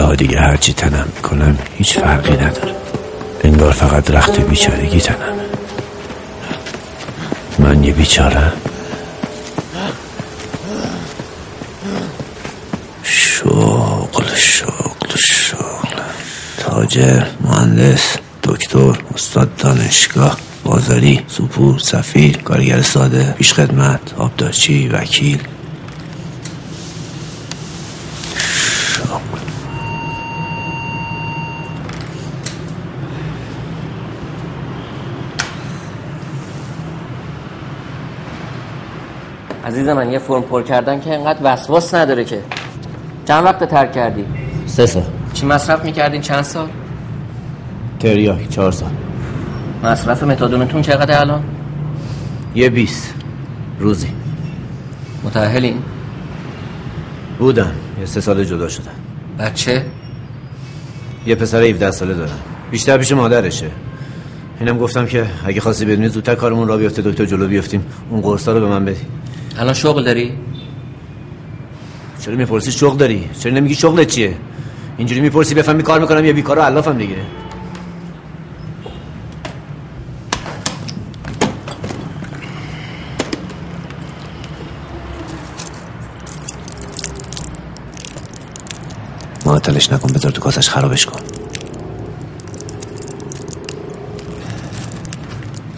حالا دیگه هرچی تنم می‌کنم هیچ فرقی نداره. انگار فقط رخت بیچارگی تنم. من یه بیچارم. شغل شغل شغل. تاجر مهندس دکتر استاد دانشگاه بازاری سپور سفیر کارگر ساده پیش خدمت آبدارچی وکیل. عزیز من یه فرم پر کردن که انقدر وسواس نداره که. چند وقت ترک کردی؟ سه سال. چی مصرف می‌کردین؟ چند سال؟ تریاک چهار سال. مصرف متادونتون چقدر الان؟ یه بیست. روزی. متأهلین؟ بودم یه سه سال جدا شدم بچه؟ یه پسر 17 ساله دارم بیشتر پیش مادرشه. اینم گفتم که اگه خواستی بدونی زودتر کارمون را بیفته دکتر جلو بیفتیم. اون قرصا رو به من بدی. الان شغل داری؟ چرا می‌پرسی شغل داری؟ چرا نمیگی شغلت چیه؟ اینجوری می‌پرسی بفهمی کار می‌کنم یا بیکار و علافم دیگه. معطلش نکن بذار تو کاسش خرابش کن.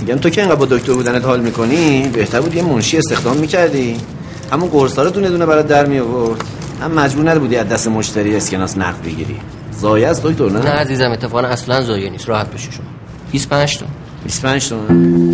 میگم تو که اینقدر با دکتر بودنت حال می‌کنی؟ بهتر بود یه منشی استخدام می‌کردی. همون قرصا رو دونه دونه برات در می آورد هم مجبور نبودی از دست مشتری اسکناس نقد بگیری. زایه است دکتر نه؟ نه عزیزم اتفاقا اصلا زایه نیست. راحت بشی شما. 25 تا. 25 تومن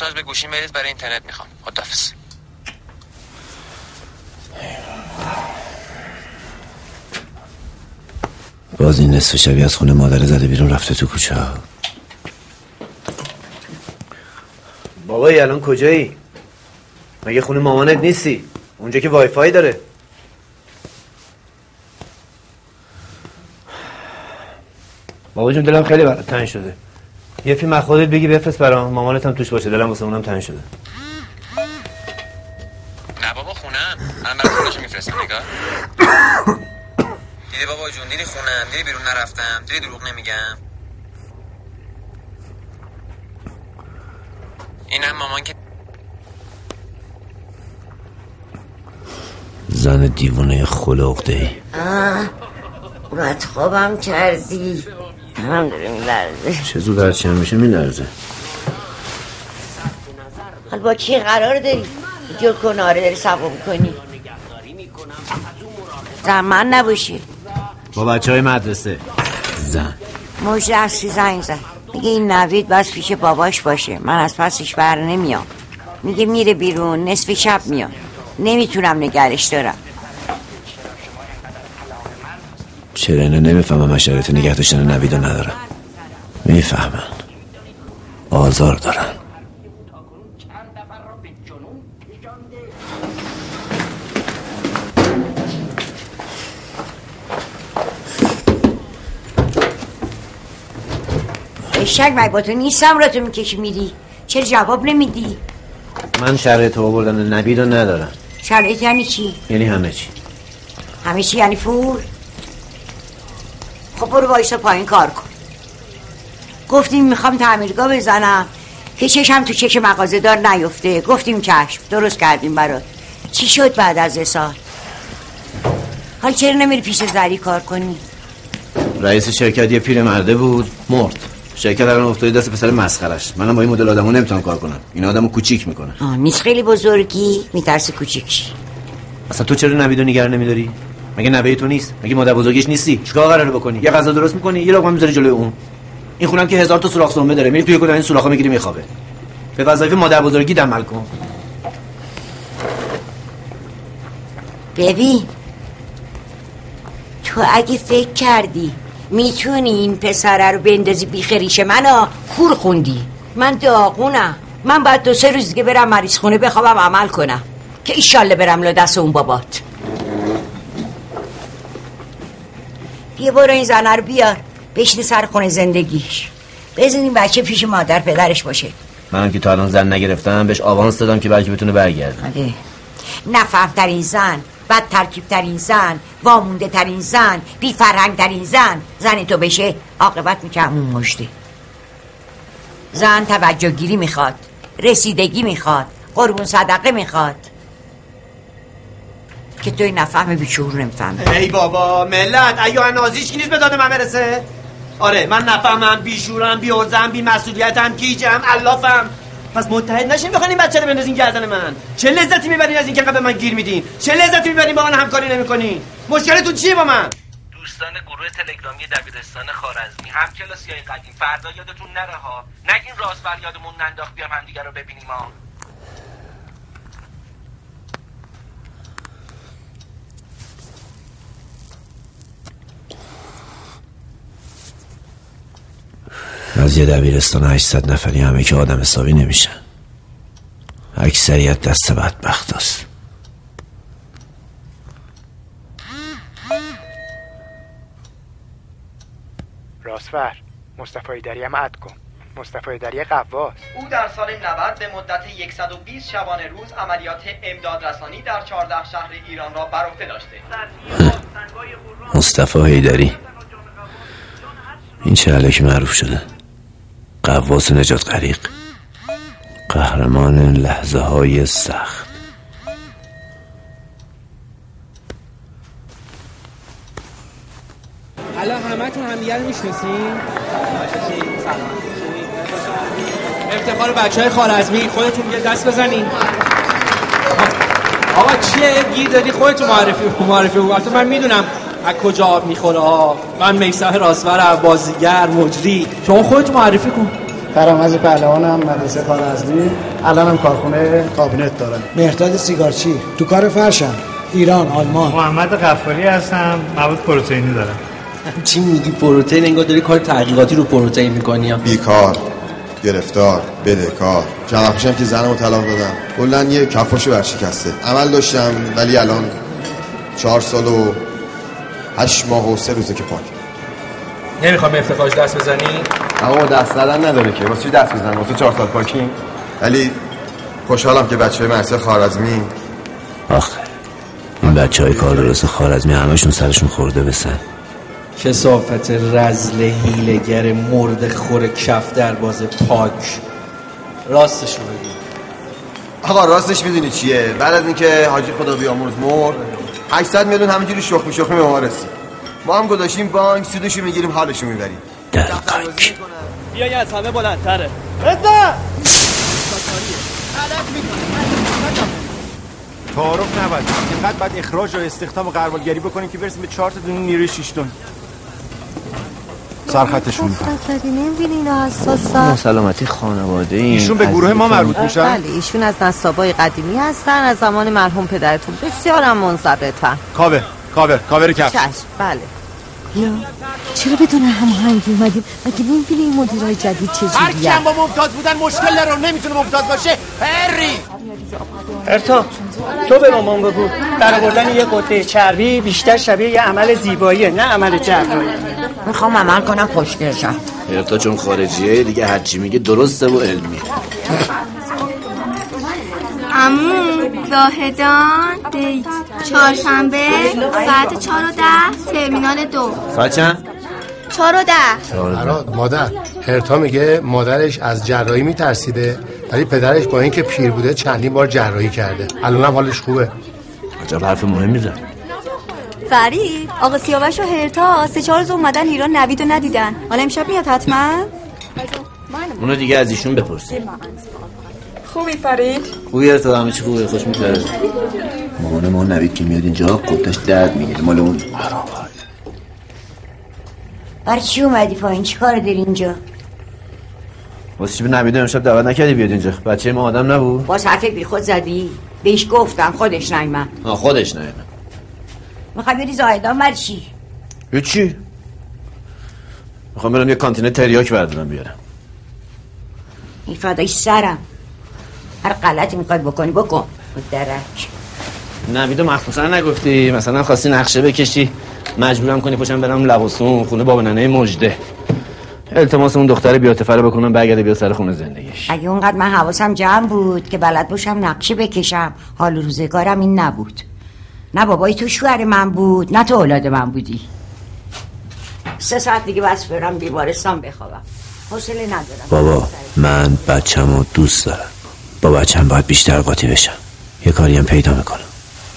بابا 20 تومن شارژ به گوشیم برید برای اینترنت می‌خوام. خدافظ باز این نصف شبی از خونه مادر زده بیرون رفته تو کوچه بابایی الان کجایی؟ مگه خونه مامانت نیستی؟ اونجا که وای فای داره. بابا جون دلم خیلی برات تنگ شده. یه فیلم از خودت بگی بفرست برام. مامانت هم توش باشه. دلم واسه اونم تنگ شده. نه بابا خونم. الان برای خودشو میفرستم؟ نگاه. دیدی بابا جون دیدی خونم؟ دیدی بیرون نرفتم؟ دیدی دروغ نمیگم؟ اینم مامان که زن دیوانه خلق دهی باید خوابم کردی. هم داره میلرزه چه زود هرچی هم میشه میلرزه حال با کی قرار داری جل کناره داری سوا کنی زن من نباشی با بچه های مدرسه زن اصلی زنگ زد میگه این نوید بس پیش باباش باشه من از پسش بر نمیام میگه میره بیرون نصف شب میاد نمی‌تونم نگرش دارم چرا اینا نمی‌فهمم من شرایط نگه داشتن نویدو ندارم. می‌فهمن. آزار دارن. اشک مگه با تو نیستم را تو می‌کشی میری. چرا جواب نمیدی؟ من شرایط آوردن نویدو ندارم. شرایط یعنی چی؟ یعنی همه چی. همه چی یعنی پول خب برو وایسا پایین کار کن. گفتیم می‌خوام تعمیرگاه بزنم. که چشم تو چک مغازه دار نیفته. گفتیم چشم. درست کردیم برات. چی شد بعد از سال حال چرا نمیری پیش زری کار کنی؟ رئیس شرکت یه پیر مرده بود. مرد. شرکت الان افتاده دست پسر مسخرش منم با این مدل آدمو نمی‌تونم کار کنم. این آدمو کوچیک می‌کنه. آه نیست خیلی بزرگی. میترسه کوچیک اصلا تو چرا نویدو نگران نمیداری؟ مگه نوه تو نیست؟ مگه مادر بزرگش نیستی؟ چیکار قراره بکنی؟ یه غذا درست می‌کنی؟ یه لقمه می‌ذاری جلوی اون. این خونم که هزار تا سوراخ سنبه داره. میری توی کدوم این سوراخا می‌گیری میخوابه. به وظایف مادر بزرگی دمل کن. ببین تو اگه فکر کردی می‌تونی این پسره رو بندازی بیخریش منو کور خوندی. من داغونم. من باید دو سه روز دیگه برم مریض خونه بخوابم عمل کنم. که ایشالله برم لا دست اون بابات. بیا برو این زنه رو بیار. بشین سر خونه زندگیش. بزنین بچه پیش مادر پدرش باشه. منم که تا الان زن نگرفتم بهش آوانس دادم که بلکه بتونه برگرده. آره. نفهم ترین زن بد ترکیب ترین زن وامونده ترین زن بی فرهنگ ترین زن. زن تو بشه عاقبت میشه همون مشته. زن توجه گیری می‌خواد رسیدگی می‌خواد قربون صدقه می‌خواد. که توی نفهم بیشعور نمی‌فهمه. ای بابا ملت. ایوه نازیش کی نیست به داد من برسه؟ آره من نفهمم بیشورم بیارزم بی مسئولیتم گیجم علافم پس متحد نشین بخواین این بچه رو بندازین گردن من. چه لذتی می‌برین از اینکه به من گیر میدین؟ چه لذتی می‌برین با من همکاری نمی‌کنین مشکلتون چیه با من؟ دوستان گروه تلگرامی دبیرستان خارزمی هم کلاسی های قدیم فردا یادتون نره ها. نگین راست بر یادمون ننداخت بیام همدیگه رو ببینیم ها. از یه دبیرستان 800 نفری همه که آدم حسابی نمیشن. اکثریت دست بدبخت است راستفر مصطفی دری هم عد کن. مصطفی دری قواس او در سال 90 به مدت 120 شبانه روز عملیات امداد رسانی در 14 شهر ایران را بر عهده داشته. مصطفی هیدری این چه علکی معروف شده. قواس نجات غریق. قهرمان لحظه های سخت. الان همتون همدیگه رو می‌شناسین؟ افتخار بچه های خارزمی خودتون یه دست بزنین. آقا چیه؟ یه گیر دادی خودتون معرفی معرفی من می‌دونم از کجا آب می‌خوره ها من میسه راستور بازیگر مجری. شما خودتون معرفی کن. فرامز پهلوانم مدرسه خارزمی الانم کارخونه کابینت دارم. مهرداد سیگارچی. تو کار فرشم. ایران آلمان. محمد غفاری هستم. مواد پروتئینی دارم. چی میگی؟ پروتئین؟ انگار داری کار تحقیقاتی رو پروتئین می‌کنی بیکار گرفتار بدهکار چند وقت که زنمو طلاق دادم کلا یه کفاشو ورشکسته عمل داشتم ولی الان چهار سال و هشت ماه و سه روزه که پاک. نمی‌خوام افتخارش دست بزنی؟ اما دست زدن نداره که. واسه چی دست بزنم واسه چهار سال پاکین ولی خوشحالم که بچه مرسه خارزمی آخه این بچه های کار درست خارزمی همشون سرشون خورده بسن. کسافت رزل هیلگر مرد خور کف در باز پاک. راستشو بگو. آقا راستش می‌دونی چیه؟ بعد از اینکه حاجی خدا بیامرز مرد 800 میلیون همینجوری شخمی شخمی به ما رسید. ما هم گذاشتیم بانک سودشو می‌گیریم حالشو می‌بریم. دلقک بیای از همه بلندتره. تعارف نباید. اینقدر باید اخراج و استخدام و قربالگری بکنیم که برسیم به چهار تا دونه نیروی شش تن. سرخطشون می‌کنم نمی‌بینی اینا حساسا سلامتی خانواده این ایشون به گروه ما مربوط میشن؟ بله ایشون از نصابای قدیمی هستن از زمان مرحوم پدرتون. بسیارم منضبطن. کاوه کاوه کاوه کف چشم بله. یا چرا بدون هماهنگی اومدیم؟ مگه نمی‌بینی این مدیرای جدید هر چجوریه کیم با ممتاز بودن مشکل داره نمی‌تونه ممتاز باشه. هری! ارتا تو به مامان بگو در آوردن یه قطعه چربی بیشتر شبیه یه عمل زیباییه نه عمل جراحی. می‌خوام عمل کنم خوشگل شم. ارتا چون خارجیه دیگه هرچی میگه درسته و علمی امون زاهدان دیت چهارشنبه ساعت چهار و ده ترمینال دو. ساعت چند؟ چهار و ده. فراد مادر هرتا میگه مادرش از جراحی میترسیده ولی پدرش با اینکه پیر بوده چندین بار جراحی کرده. الانم حالش خوبه. عجب حرف مهمی زد فرید آقا سیاوش و هرتا سه چهار روز اومدن ایران نوید رو ندیدن. حالا امشب میاد حتما؟ اونو دیگه از ایشون بپرسی خوبی فرید؟ خوبی تو همه چی خوبه خوش میگذره. مامان ما نوید که میاد اینجا قطش درد می‌گیره مال اون. برای چی اومدی پایین؟ چی کار داری اینجا؟ واسه چی به نوید امشب دعوت نکردی بیاد اینجا؟ بچه ما آدم نبود. باز حرف بی خود زدی؟ بهش گفتم خودش نیمن آه خودش نه می‌خوای بری زاهدان برای چی؟ چی می‌خوام برم یه کانتینه تریاک بردارم بیارم. این فدای سرم. هر غلطی می‌خوای بکنی؟ بکن. درک نویدو مخصوصا نگفتی. مثلا خواستی نقشه بکشی مجبورم کنی پشم برم لباسون خونه بابا ننه مجده التماس اون دختر بیاتفره بکنم برگرده بیا سر خونه زندگیش. اگه اونقدر من حواسم جمع بود که بلد باشم نقشه بکشم حال روزگارم این نبود. نه بابای تو شوهر من بود نه تو اولاد من بودی. سه ساعت دیگه بس برم بیمارستان بخوابم. حوصله ندارم. بابا من بچم رو دوست دارم. با بچم باید بیشتر قاطی بشم. یه کاری هم پیدا می‌کنم.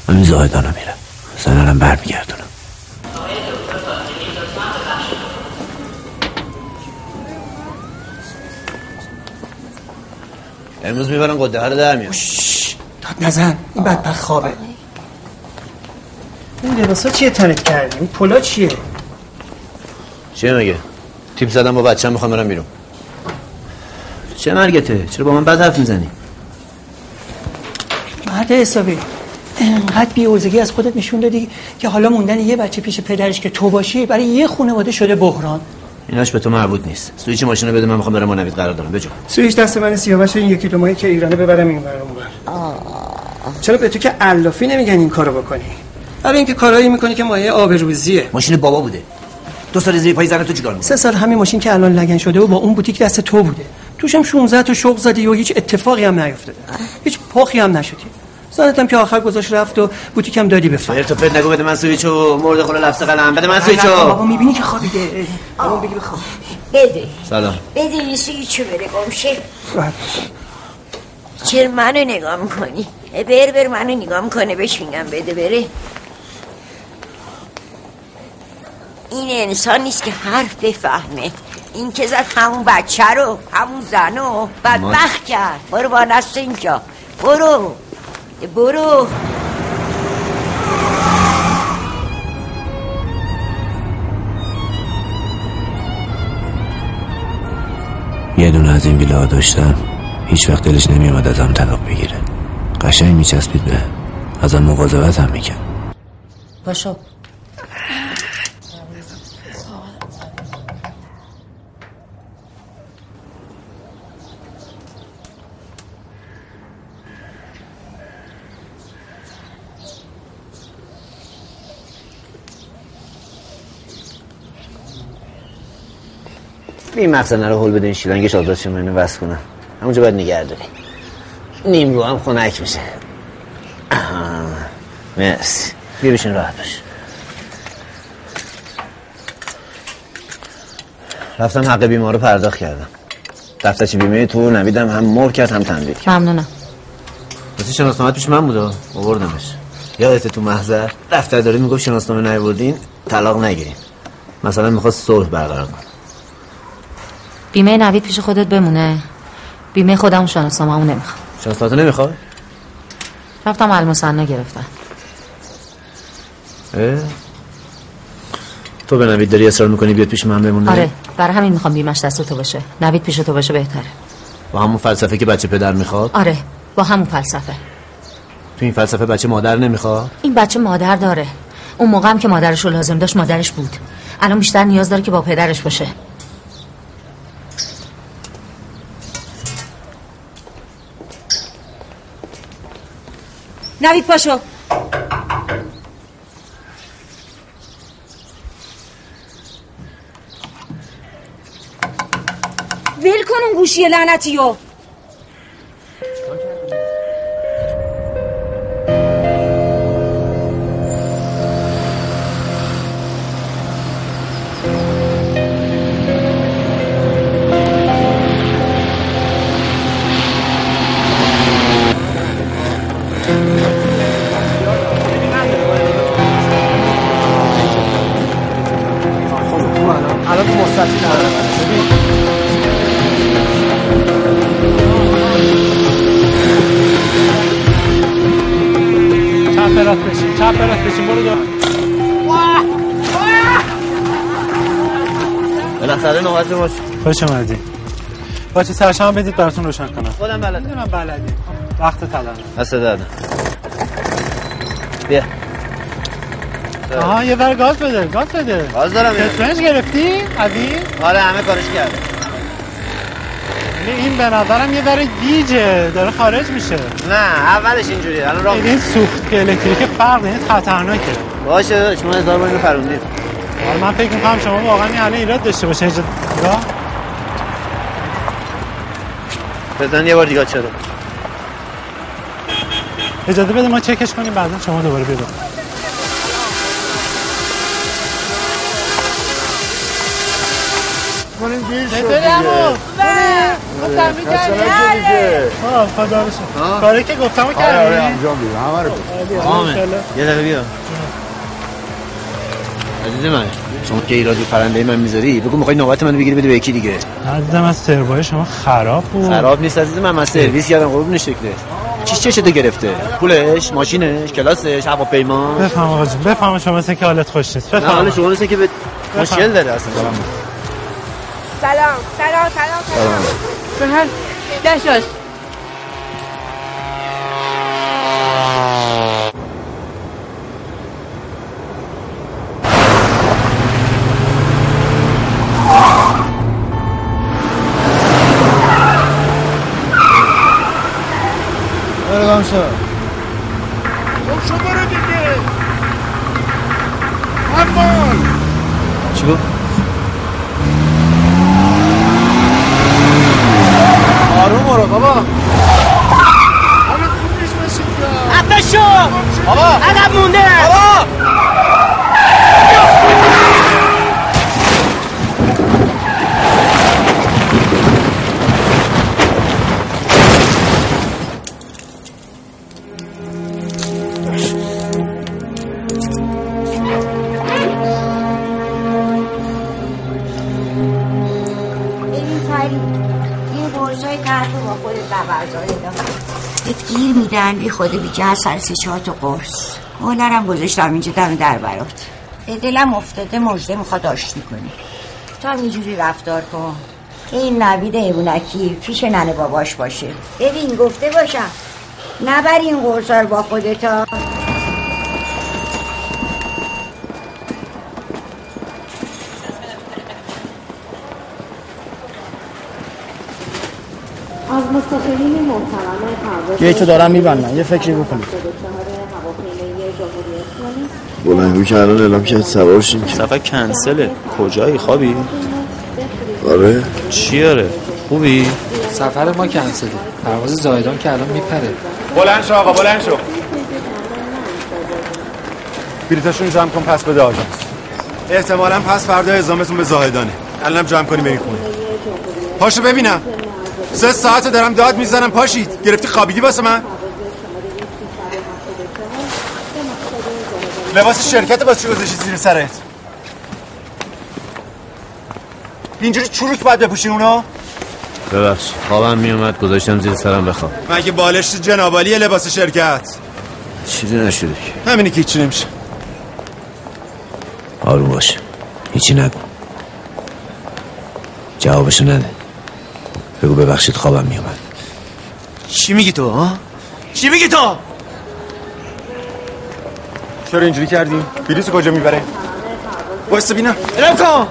همین زاهدانو میرم. زنانم برمیگردونم. امروز می‌برن قده رو در میان داد نزن. این بدبخت خوابه. این لباسا چیه تنت کردی؟ این پلا چیه؟ چه میگه؟ تیپ زدم با بچم می‌خوام برم بیرون. چه مرگته؟ چرا با من بد حرف می‌زنی؟ مرد حسابی. انقدر بیوزگی از خودت نشون دادی که حالا موندن یه بچه پیش پدرش که تو باشی برای یه خانواده شده بحران. ایناش به تو مربوط نیست. سویچ ماشینو بده من می‌خوام برم با نوید قرار دارم. بجو. سویش دست من سیاوش این یکی دو ماهی که ایرانه ببرم این برام بر چرا به تو که علافی نمیگن این کارو بکنی؟ برای اینکه کارایی می‌کنی که مایه آبروزیه ماشین بابا بوده. دو سال زیر پای زن تو چیکار سه سال همین ماشین که الان لگن شده و با اون بوتیک دست تو بوده. توشم 16 تا شوق زدی و هیچ اتفاقی هم نیفتاده. هیچ پاخی هم نشدی. زنتم که آخر گذاشت رفت و بوتیکم دادی به فر تو پد نگو بده من سویچو مرد خونه لفظ قلم. بده من سویچو بابا می‌بینی که خوابیده. بابا بگی بخواب. بده. سلام. بده این سویچو بره گمشه. چرا منو نگاه می‌کنی؟ بر بر منو نگاه می‌کنه بهش میگم بده بره. این انسان نیست که حرف بفهمه. این که زد همون بچه رو همون زن رو بدبخت کرد. برو با نست اینجا. برو. برو یه دونه از این ویلا داشتم هیچ وقت دلش نمیومد ازم طلاق بگیره. قشنگ میچسبید به. ازم مواظبت هم می‌کرد. باشو این مقصد رو هل بده این شیلنگش آزاد شه منو بس کنم همونجا باید نگه داری. نیم رو هم خنک میشه. مرسی. بیا بشین راحت باش. رفتم حق بیمار رو پرداخت کردم. دفترچه بیمه تو نویدم هم مر کرد هم تنبیه کرد. ممنونم. واسه شناسنامه پیش من بوده آوردمش. یادت تو محضر دفتر داری می‌گفت شناسنامه نیوردین طلاق نگیرین مثلا می‌خواست صلح برقرار کن بیمه نوید پیش خودت بمونه. بیمه خودم شناسنامه همون نمی‌خوام. شناسنامه نمی‌خواد رفتم المصنع گرفتم. اه؟ تو به نوید داری اصرار می‌کنی بیاد پیش من بمونه؟ آره برای همین می‌خوام بیمش دست تو باشه. نوید پیش تو باشه بهتره. با همون فلسفه که بچه پدر می‌خواد؟ آره با همون فلسفه. تو این فلسفه بچه مادر نمی‌خواد؟ این بچه مادر داره. اون موقع هم که مادرش رو لازم داشت مادرش بود. الان بیشتر نیاز داره که با پدرش باشه. نوید پاشو. ول کن اون گوشی لعنتی خوش اومدی. با چه سرشم بدید براتون روشن کنم. خودم بلدم. می‌دونم بلدی. وقت طلبه. دست دادم بیا. آها یه ور گاز بده گاز بده. گاز دارم. کترنج گرفتی؟ علی آره همه کارش کرده. این به نظرم یه ور گیجه. داره خارج میشه. نه اولش اینجوریه الان راه این سوخت که الکتریک فرق این خطرناکه. باشه داداش ما هزار بار اینو پروندیم حالا من فکر می‌کنم شما واقعا این الان ایراد داشته باشه اینجا نگاه بزن یه بار دیگه چرا؟ اجازه بده ما چکش کنیم بعدا شما دوباره بیا کنیم دیر شد دیگه. آه خدا رو شکر. کاری که گفتم آره آره کردی؟ انجام میدم همه رو. آمه یه دقیقه بیا. عزیز من. شما که ایرادی پرنده من می‌ذاری؟ بگو می‌خوای نوبت منو بگیری بده به یکی دیگه. عزیزم از سروای شما خراب بود. خراب نیست عزیز من من سرویس کردم قربون شکله چیش چشتو گرفته؟ پولش ماشینش کلاسش هواپیما؟ بفهم آقا جون بفهم شما مثل که حالت خوش نیست. بفهم. شما مثل که به مشکل داره اصلا. سلام سلام سلام. سلام. سهر دشاش. برو خود بی که سر سه چهار تا قرص. هنرم گذاشتم اینجا دم در برات. دلم افتاده مجده می‌خواد آشتی کنی. هم اینجوری رفتار کن. که این نوید ایمونکی پیش ننه باباش باشه. ببین گفته باشم. نبر این قرصا رو با خودتا از مسافرین محترم پرواز گیتو دارم میبندن یه فکری بکنید بلنگو که الان اعلام کرد سوار شیم که. صفحه کنسله کجایی؟ خوابی؟ آره. چی آره؟ خوبی؟ سفر ما کنسله. پرواز زایدان که الان میپره. بلند شو آقا بلند شو. بلیتاشون جمع کن پس بده آژانس احتمالا پس فردا اعزامتون به زاهدانه الانم جمع کنی بریم خونه. پاشو ببینم. سه ساعت دارم داد می‌زنم. پاشید. گرفتی خوابیدی واسه من؟ لباس شرکت واسه چی گذاشتی زیر سرت؟ اینجوری چروک باید بپوشین اونو ببخش. خوابم میومد گذاشتم زیر سرم بخواب. مگه بالشت جنابالی لباس شرکت؟ چیزی نشده که. همینی که هیچی نمیشه. آروم باش. هیچی نگو. جوابشو نده. بگو ببخشید خوابم میومد چی میگی تو ها؟ چی میگی تو؟ چرا اینجوری کردی؟ بلیط کجا می‌بره؟ واسه بینم برم کن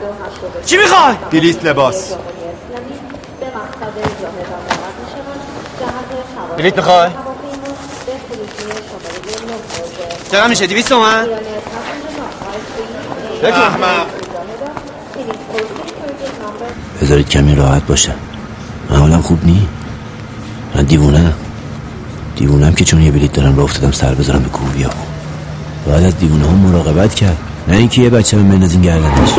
چی می‌خوای؟ بلیط لباس بلیت می‌خوای؟ چقدر میشه دیویست تومن؟ احمق بذارید کمی راحت باشم حالم خوب نی؟ من دیوونه دیوونم که چون یه بلیت دارم را افتادم سر بذارم به کوه باید از دیوونه هم مراقبت کرد. نه اینکه یه بچه من بندازین گردنش.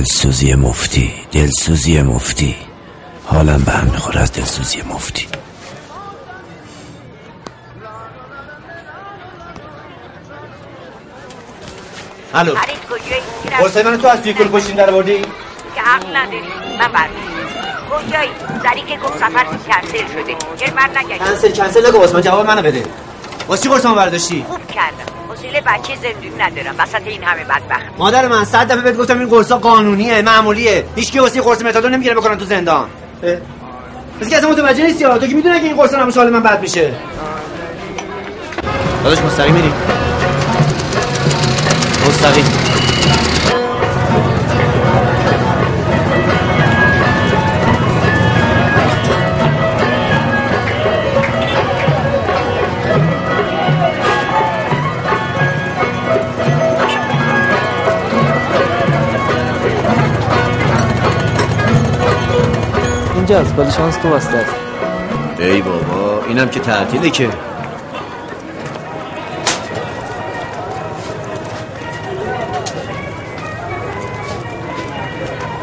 دلسوزی مفتی دلسوزی مفتی. حالم به هم می‌خوره از دلسوزی مفتی. الو. قرصه منو تو از توی کل پشتین در بردی که عقل نداری. من برمی‌گردم. کجایی؟ زنی که گفت سفر کنسل شده. چرا من نگشت کنسل کنسل نگو عثمان جواب منو بده. واسه چی قرصمو برداشتی؟ خوب بچه زندگی ندارم. وسط این همه بدبخت. مادر من صد دفعه بهت گفتم این قرصا قانونیه معمولیه. هیچ کی واسه قرص متادون نمی‌گیره بکنن تو زندان؟ بس که اصلا متوجه نیستی ها تو که می‌دونی که این قرصا نموش حال من بد میشه؟ داداش مستقیم میری مستقیم. اینجاست ولی شانس تو واسطه است. ای بابا اینم که تعطیله که.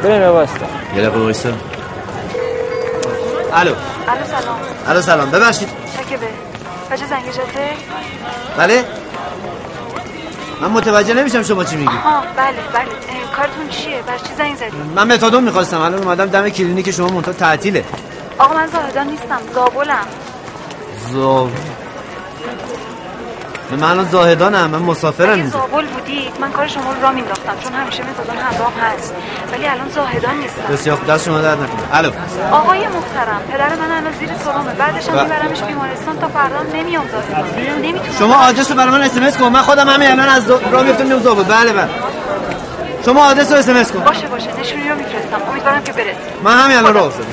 بریم به واسطه. یه دقیقه وایسا. الو. الو سلام. الو سلام. ببخشید. به؟ بچه زنگ جاده بله. من متوجه نمیشم شما چی میگی. آها بله بله. کارتون چیه؟ بر چی زنگ زدی؟ من متادون می‌خواستم. الان اومدم دم کلینیک شما منتها تعطیله. آقا من زاهدان نیستم زابلم. زاب من الان زاهدانم من مسافرم اگه زابل بودید من کار شما رو راه مینداختم چون همیشه متادون همراه هست. ولی الان زاهدان نیستم. بسیار دست شما درد نکنه. الو. آقای محترم پدر من الان زیر سرمه بعدش هم و- میبرمش بیمارستان تا فردا نمیام زاهدان نمی‌تونم. شما آدرس رو برای من اس کن. من خودم همین الان از راه میفتم میام زابل. بله بله. شما آدرس رو اس کن. باشه باشه. نشونی رو میفرستم. امیدوارم که برسی من همین الان راه افتادم.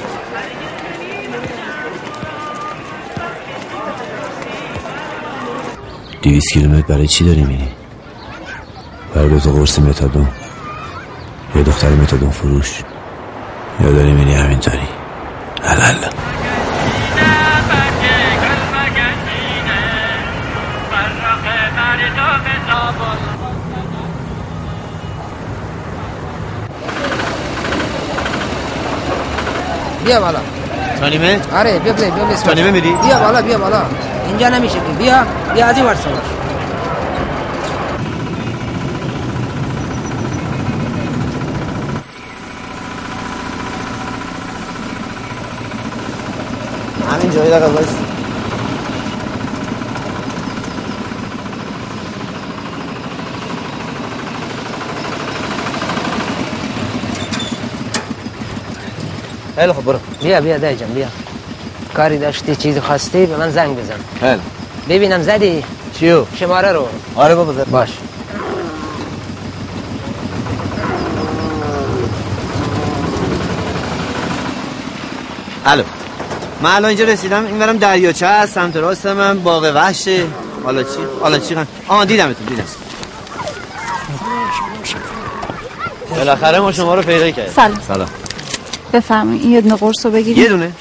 دویست کیلومتر برای چی داری میری؟ برای دوتا قرص متادون. یا دختر متادون فروش. یا داری میری همینطوری. حلال بیا بالا. تانیمه؟ آره بیا بیا بیا بیا تانیمه میری؟ بیا بالا بیا بالا. اینجا نمیشه که. بیا بیا از این ور سوار همین جایی دقیقه خیلی خب برو. بیا بیا جان بیا. کاری داشتی چیزی خواستی؟ به من زنگ بزن. خیلی. ببینم زدی؟ چیو؟ شماره رو. آره بابا زد. باش. الو. من الان اینجا رسیدم این برم دریاچه هست سمت راست من باغ وحشه حالا چی؟ حالا چی هم؟ آه دیدمتون دیدم. بالاخره ما شما رو پیدا کردیم. سلام. سلام. بفرمایید. این یه دونه قرص رو بگیرید. یه دونه؟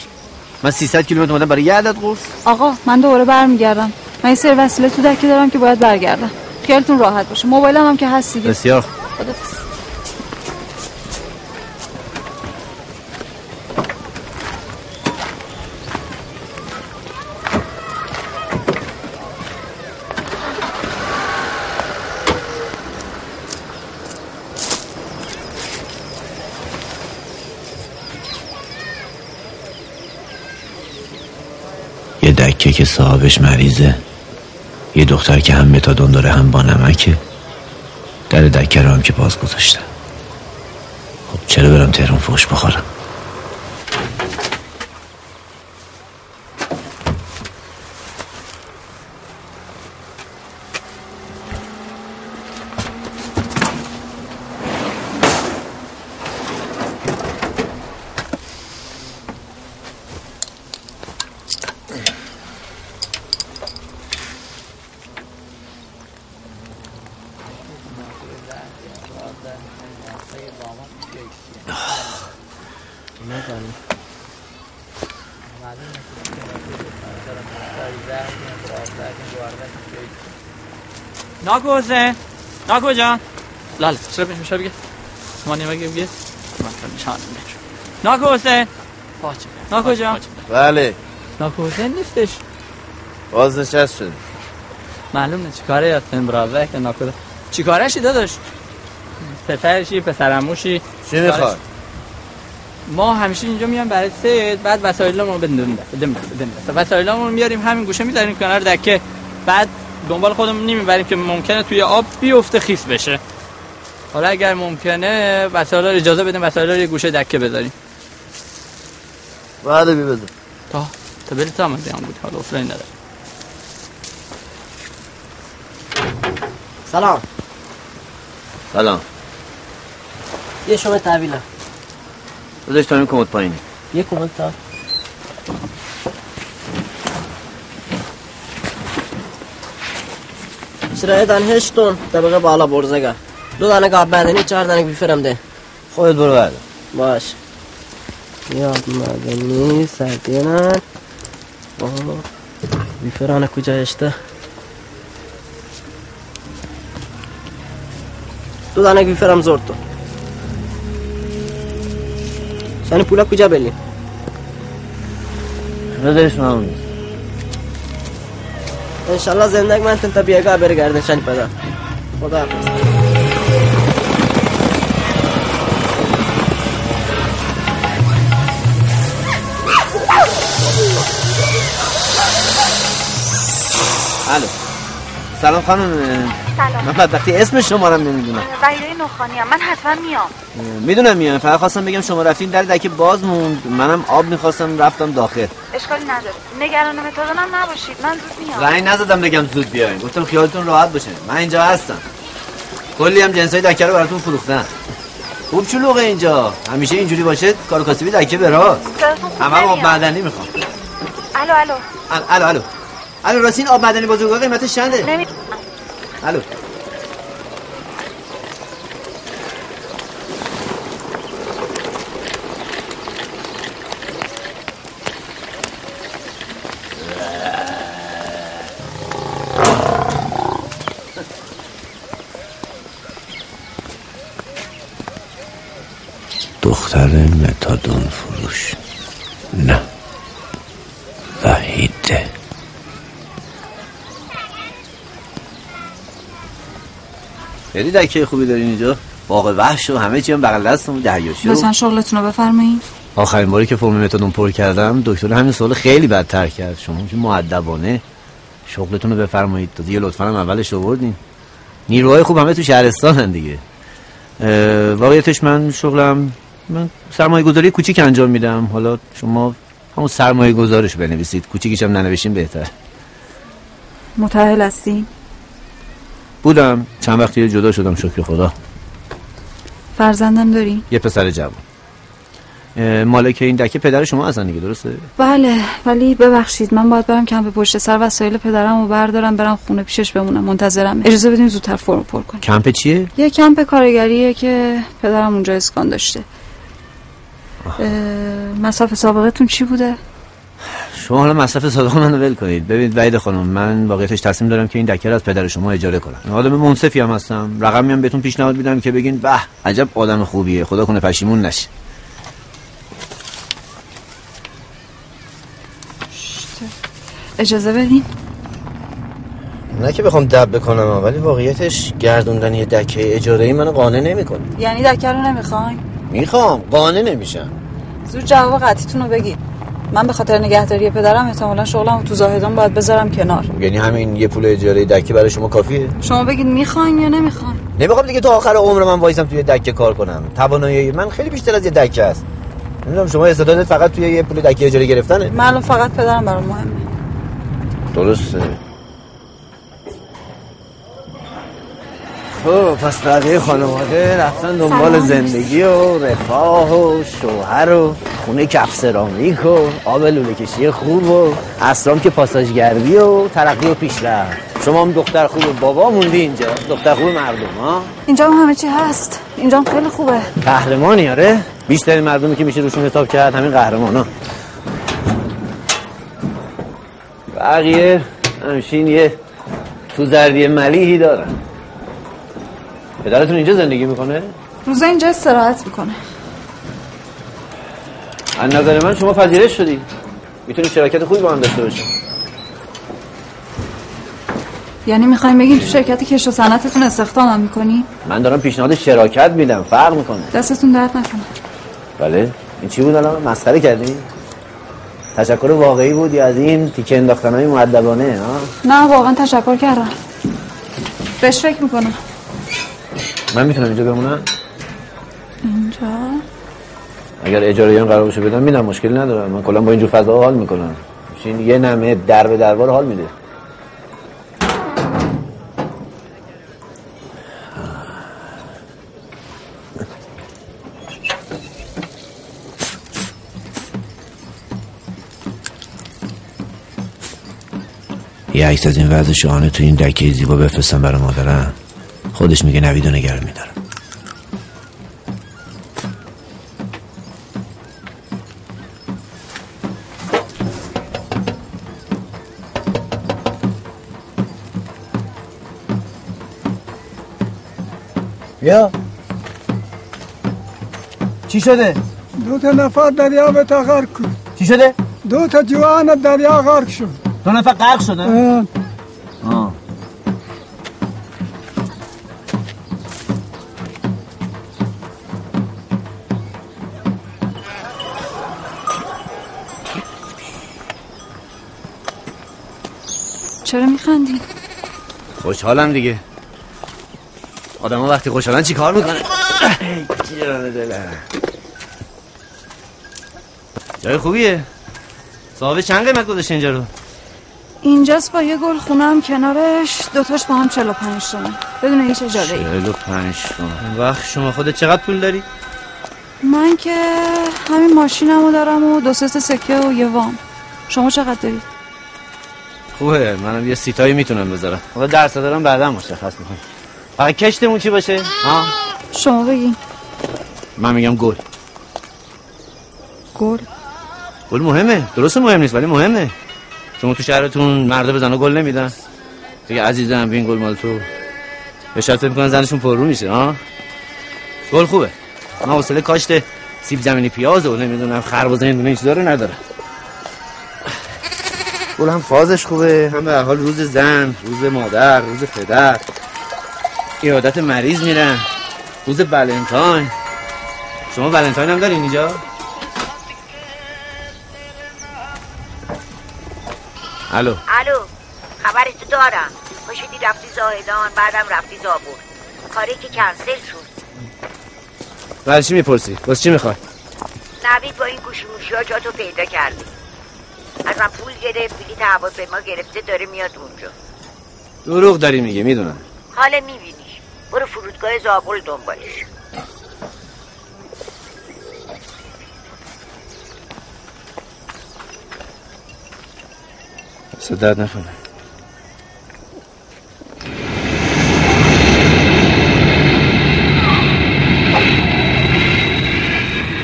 من 300 کیلومتر اومدم برای یه عدد قرص. آقا من دوباره برمیگردم. من یه سری وسیله تو دکی دارم که باید برگردم. خیالتون راحت باشه. موبایلم هم که هست دیگه. بسیار. خدافظ. یه دکه که صاحبش مریضه. یه دختر که هم متادون داره هم با نمکه. در دکه رو هم که باز گذاشتن خب چرا برم تهران فوش بخورم؟ ناگوزه. ناگو جان لاله چرا پیش میشه بگه. آسمانی مگه یه مثلا نشان ناکو حسین ناکو جان بله. حسین نیستش. بازنشست شد معلوم نه چیکاره یاسین براوه که ناکو چیکارشی داداش؟ پسرشی پسرموشی چی می‌خواد ما همیشه اینجا میام برای سید بعد وسایلمون رو بدون بدون بدون وسایلمون میاریم همین گوشه می‌ذاریم کنار دکه. بعد دنبال خودمون نمی‌بریم که ممکنه توی آب بیفته خیس بشه. حالا اگر ممکنه وسایل رو اجازه بدیم وسایل رو یه گوشه دکه بذاریم. بعد بی بذار. تا تا بری تا هم بود حالا افرین نداره. سلام. سلام. یه شما تحویلم. بذارش تا این کمد پایینی یه کمد تا. سرایه دان هشتون طبقه بالا برزگا دو دانه قاب معدنی چهار دانه بیفرم ده. خودت برو برده باش. یاد معدنی سردینن بیفرانه کجا اشته دو دانه بیفرم زور تو. شانی پولا کجا بلی بذارش من نیست انشالله زندگی من تنتا بیگاه برگرده شانی پدا. خدا حافظ الو. سلام خانم. سلام. من بدبختی اسم شما رو نمی‌دونم. وحیده نخانی. من حتما میام. می‌دونم میام. فقط خواستم بگم شما رفتین در دکه باز موند. منم آب می‌خواستم رفتم داخل. اشکالی نداره. نگران متادونم نباشید. من زود میام. رنگ نزدم بگم زود بیاین. گفتم خیالتون راحت باشه. من اینجا هستم. کلی هم جنسای دکه رو براتون فروختن. خوب چلوغه اینجا. همیشه اینجوری باشه کارو کاسبی دکه به راست همه آب. معدنی می‌خوام. الو الو. ال- الو الو. الو راستی این آب معدنی بزرگوار قیمتش چنده نمی الو دختر متادون فروش نه وحیده خیلی دکه خوبی دارین اینجا؟ باغ وحش و همه چی هم بغل دستمون دریاچه و- لطفا شغلتون رو بفرمایید. آخرین باری که فرم متادون پر کردم دکتر همین سوال خیلی بدتر کرد. شما که معدبانه شغلتون رو بفرمایید. تا دیگه لطفا هم اولش آوردین. نیروهای خوب همه تو شهرستان دیگه. اه، واقعیتش من شغلم من سرمایه گذاری کوچیک انجام میدم. حالا شما همون سرمایه گذارش بنویسید. کوچیکش هم ننوشین بهتر. متأهل هستی بودم. چند وقتی جدا شدم. شکر خدا. فرزندم داری؟ یه پسر جوان. مالک این دکه پدر شما هستن دیگه درسته؟ بله ولی ببخشید من باید برم کمپ پشت سر وسایل پدرم رو بردارم برم خونه پیشش بمونم. منتظرم. اجازه بدین زودتر فرم پر کنم. کمپ چیه؟ یه کمپ کارگریه که پدرم اونجا اسکان داشته. مصرف سابقتون چی بوده؟ شما حالا مصرف صادق منو ول کنید. ببینید وحید خانم من واقعیتش تصمیم دارم که این دکه رو از پدر شما اجاره کنم. آدم منصفی هم هستم. رقمی هم بهتون پیشنهاد میدم که بگین به عجب آدم خوبیه خدا کنه پشیمون نشه. اجازه بدین؟ نه که بخوام دب بکنم ولی واقعیتش گردوندن یه دکه اجاره ای منو قانع نمی‌کنه. یعنی دکه رو نمی‌خواین؟ می‌خوام. قانع نمیشم. زود جواب قطعیتون رو بگید من به خاطر نگهداری پدرم احتمالا شغلم تو زاهدان باید بذارم کنار. یعنی همین یه پول اجاره دکه برای شما کافیه؟ شما بگید می‌خواین یا نمی‌خواین. نمی‌خوام دیگه تا آخر عمر من وایسم توی دکه کار کنم. توانایی من خیلی بیشتر از یه دکه است. نمی‌دونم شما استعدادت فقط توی یه پول دکه اجاره گرفتنه؟ من الان فقط پدرم برام مهمه. درسته. خب پس بقیه خانواده رفتن دنبال. زندگی و رفاه و شوهر و خونه کف سرامیک و آب لوله کشی خوب و اسرام که پاساژگردی و ترقی و پیشرفت. شما هم دختر خوب بابا موندی اینجا؟ دختر خوب مردم ها؟ اینجا هم همه چی هست. اینجا هم خیلی خوبه. قهرمانی آره؟ بیشترین مردمی که میشه روشون حساب کرد همین قهرمان ها؟ بقیه همشین یه تو زردی ملیحی دارن. پدرتون اینجا زندگی می‌کنه؟ روزا اینجا استراحت می‌کنه. از نظر من شما پذیرش شدی. می‌تونی شراکت خوبی با هم داشته باشیم یعنی می‌خوایم بگیم تو شرکت کشت و صنعتتون استخدامم می‌کنی؟ من دارم پیشنهاد شراکت میدم. فرق می‌کنه. دستتون درد نکنه. بله. این چی بود الان؟ مسخره کردی؟ تشکر واقعی بود یا از این تیکه انداختن های معدبانه ها؟ نه واقعا تشکر کردم. بهش فکر می‌کنم. من می‌تونم اینجا بمونم؟ اینجا؟ اگر اجاره قرار باشه بدم میدم. مشکلی ندارم. من کلا با اینجور فضا حال می‌کنم. این یه نمه در به دربار حال میده. یه عکس از این وضع شاهانه تو این دکه زیبا بفرستم برای مادرم. خودش میگه نوید و نگران میدارم بیا چی شده؟ دو تا نفر دریا به تا غرق کن چی شده؟ دو تا جوان دریا غرق شد دو نفر غرق شده؟ چرا میخندی؟ خوشحالم دیگه. آدم ها وقتی خوشحالن چی کار می‌کنه جان دلم جای خوبیه. صاحب چند قیمت گذاشته اینجا رو؟ اینجاست با یه گل خونه هم کنارش دوتاش با هم 45 تومن بدون هیچ اجاره ای. چهل و پنج تومن وقت شما خودت چقدر پول داری؟ من که همین ماشینمو دارم و دو سه سکه و یه وام. شما چقدر دارید خوبه منم یه سیتایی می‌تونم بذارم. حالا درس دارم بعدا مشخص می‌کنم. فقط کشتمون چی باشه؟ ها؟ شما بگین. من میگم گل. گل؟ گل مهمه. درست مهم نیست ولی مهمه. شما تو شهرتون مرد بزنه گل نمیدن. دیگه عزیزم بین گل مال تو. به شرط می‌کنن زنشون پر رو میشه ها؟ گل خوبه. من حوصله کاشت سیب زمینی پیاز و نمی‌دونم خربزه این چیزا رو ندارم. گل هم فازش خوبه. هم به حال روز زن روز مادر روز پدر. ایادت مریض میرن. روز ولنتاین. شما ولنتاین هم دارین اینجا؟ الو. الو. خبرت تو دارم. پاشدی رفتی زاهدان بعدم رفتی زابور کاری که کنسل شد. برای چی می‌پرسی؟ باز چی می‌خوای؟ نوید با این گوشموشی ها جاتو پیدا کرده. از من پول گرفت بلیط هواپیما گرفته داره میاد اونجا. دروغ داری میگه می‌دونم. حالا میبینیش. برو فرودگاه زابل دنبالش. صدت نکنه.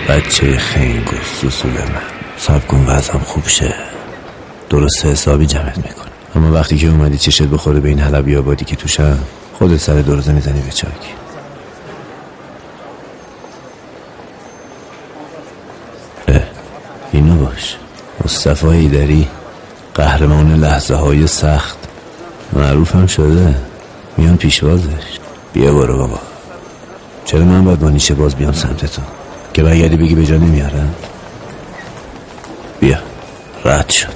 بچه خنگ و سوسول من. صاحب کن وضعم خوب شه. درست حسابی جمعت میکن اما وقتی که اومدی چشت بخوره به این حلبی آبادی که توشم خودت سر درزه می‌زنی به چاک. اینو باش. مصطفی ایدری قهرمان لحظه های سخت معروفم شده. میان پیشوازش. بیا برو بابا. چرا من باید با نیشه باز بیام سمت تو که برگردی بگی به جا نمیارم بیا. رد شد.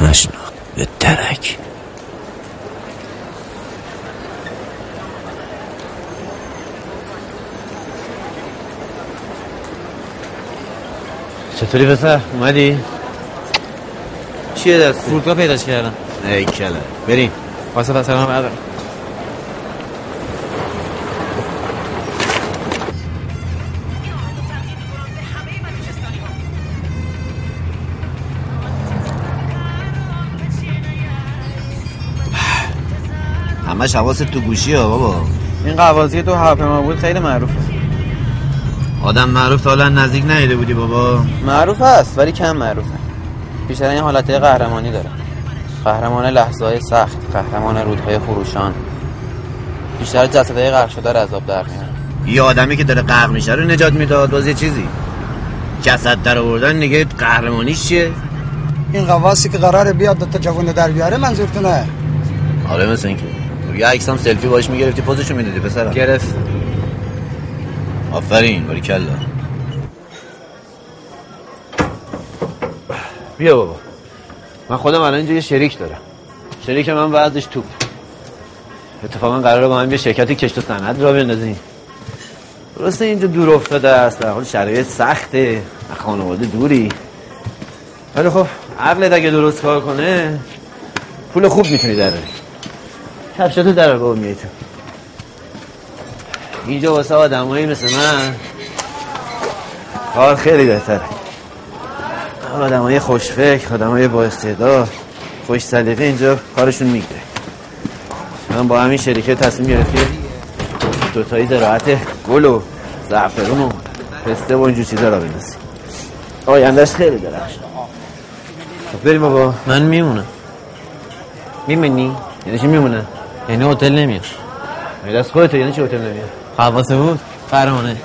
نشناخت. به درک. چطوری پسر؟ اومدی؟ چیه دست؟ فرودگاه پیداش کردم. ای کله بریم. واسه پس سلام همش حواست تو گوشی ها بابا. این قوازی تو هواپیما بود خیلی معروفه. آدم معروف تا حالا نزدیک نیده بودی بابا. معروف هست ولی کم معروفه. بیشتر این حالته قهرمانی داره. قهرمان لحظه های سخت قهرمان رودهای خروشان. بیشتر جسدهای غرق شده رو عذاب در میارن یه آدمی که داره غرق میشه رو نجات می‌داد باز یه چیزی. جسد در آوردن نگه قهرمانیش چیه؟ این قواسی که قراره بیاد دوتا جوون در بیاره منظورتونه؟ آره مثل اینکه. یه عکس هم سلفی باش می‌گرفتی پوزشو می‌دادی پسرم. گرفت. آفرین باری کلا. بیا بابا. من خودم الان اینجا یه شریک دارم. شریک من وضعش توپ. اتفاقا قراره با هم یه شرکتی کشت و سند را بندازیم. درسته اینجا دور افتاده است در حال شرایط سخته خانواده دوری. ولی خب عقلت اگه درست کار کنه پول خوب می‌تونی در کفشاتو در بابا میای تو اینجا واسه آدمایی مثل من کار خیلی بهتره. آدمای خوشفکر آدمای با استعداد خوش سلیقه اینجا کارشون می‌گیره. من با همین شریکه تصمیم گرفتیم دوتایی زراعت گل و زعفرون و پسته و اینجور چیزا را بندازیم آیندهش خیلی درخش خب بریم بابا من میمونم. میمونی؟ یعنی چی میمونه؟ یعنی هتل نمیام یعنی دست خودت یعنی چی هتل نمیام؟ حواسه بود؟ فرمانه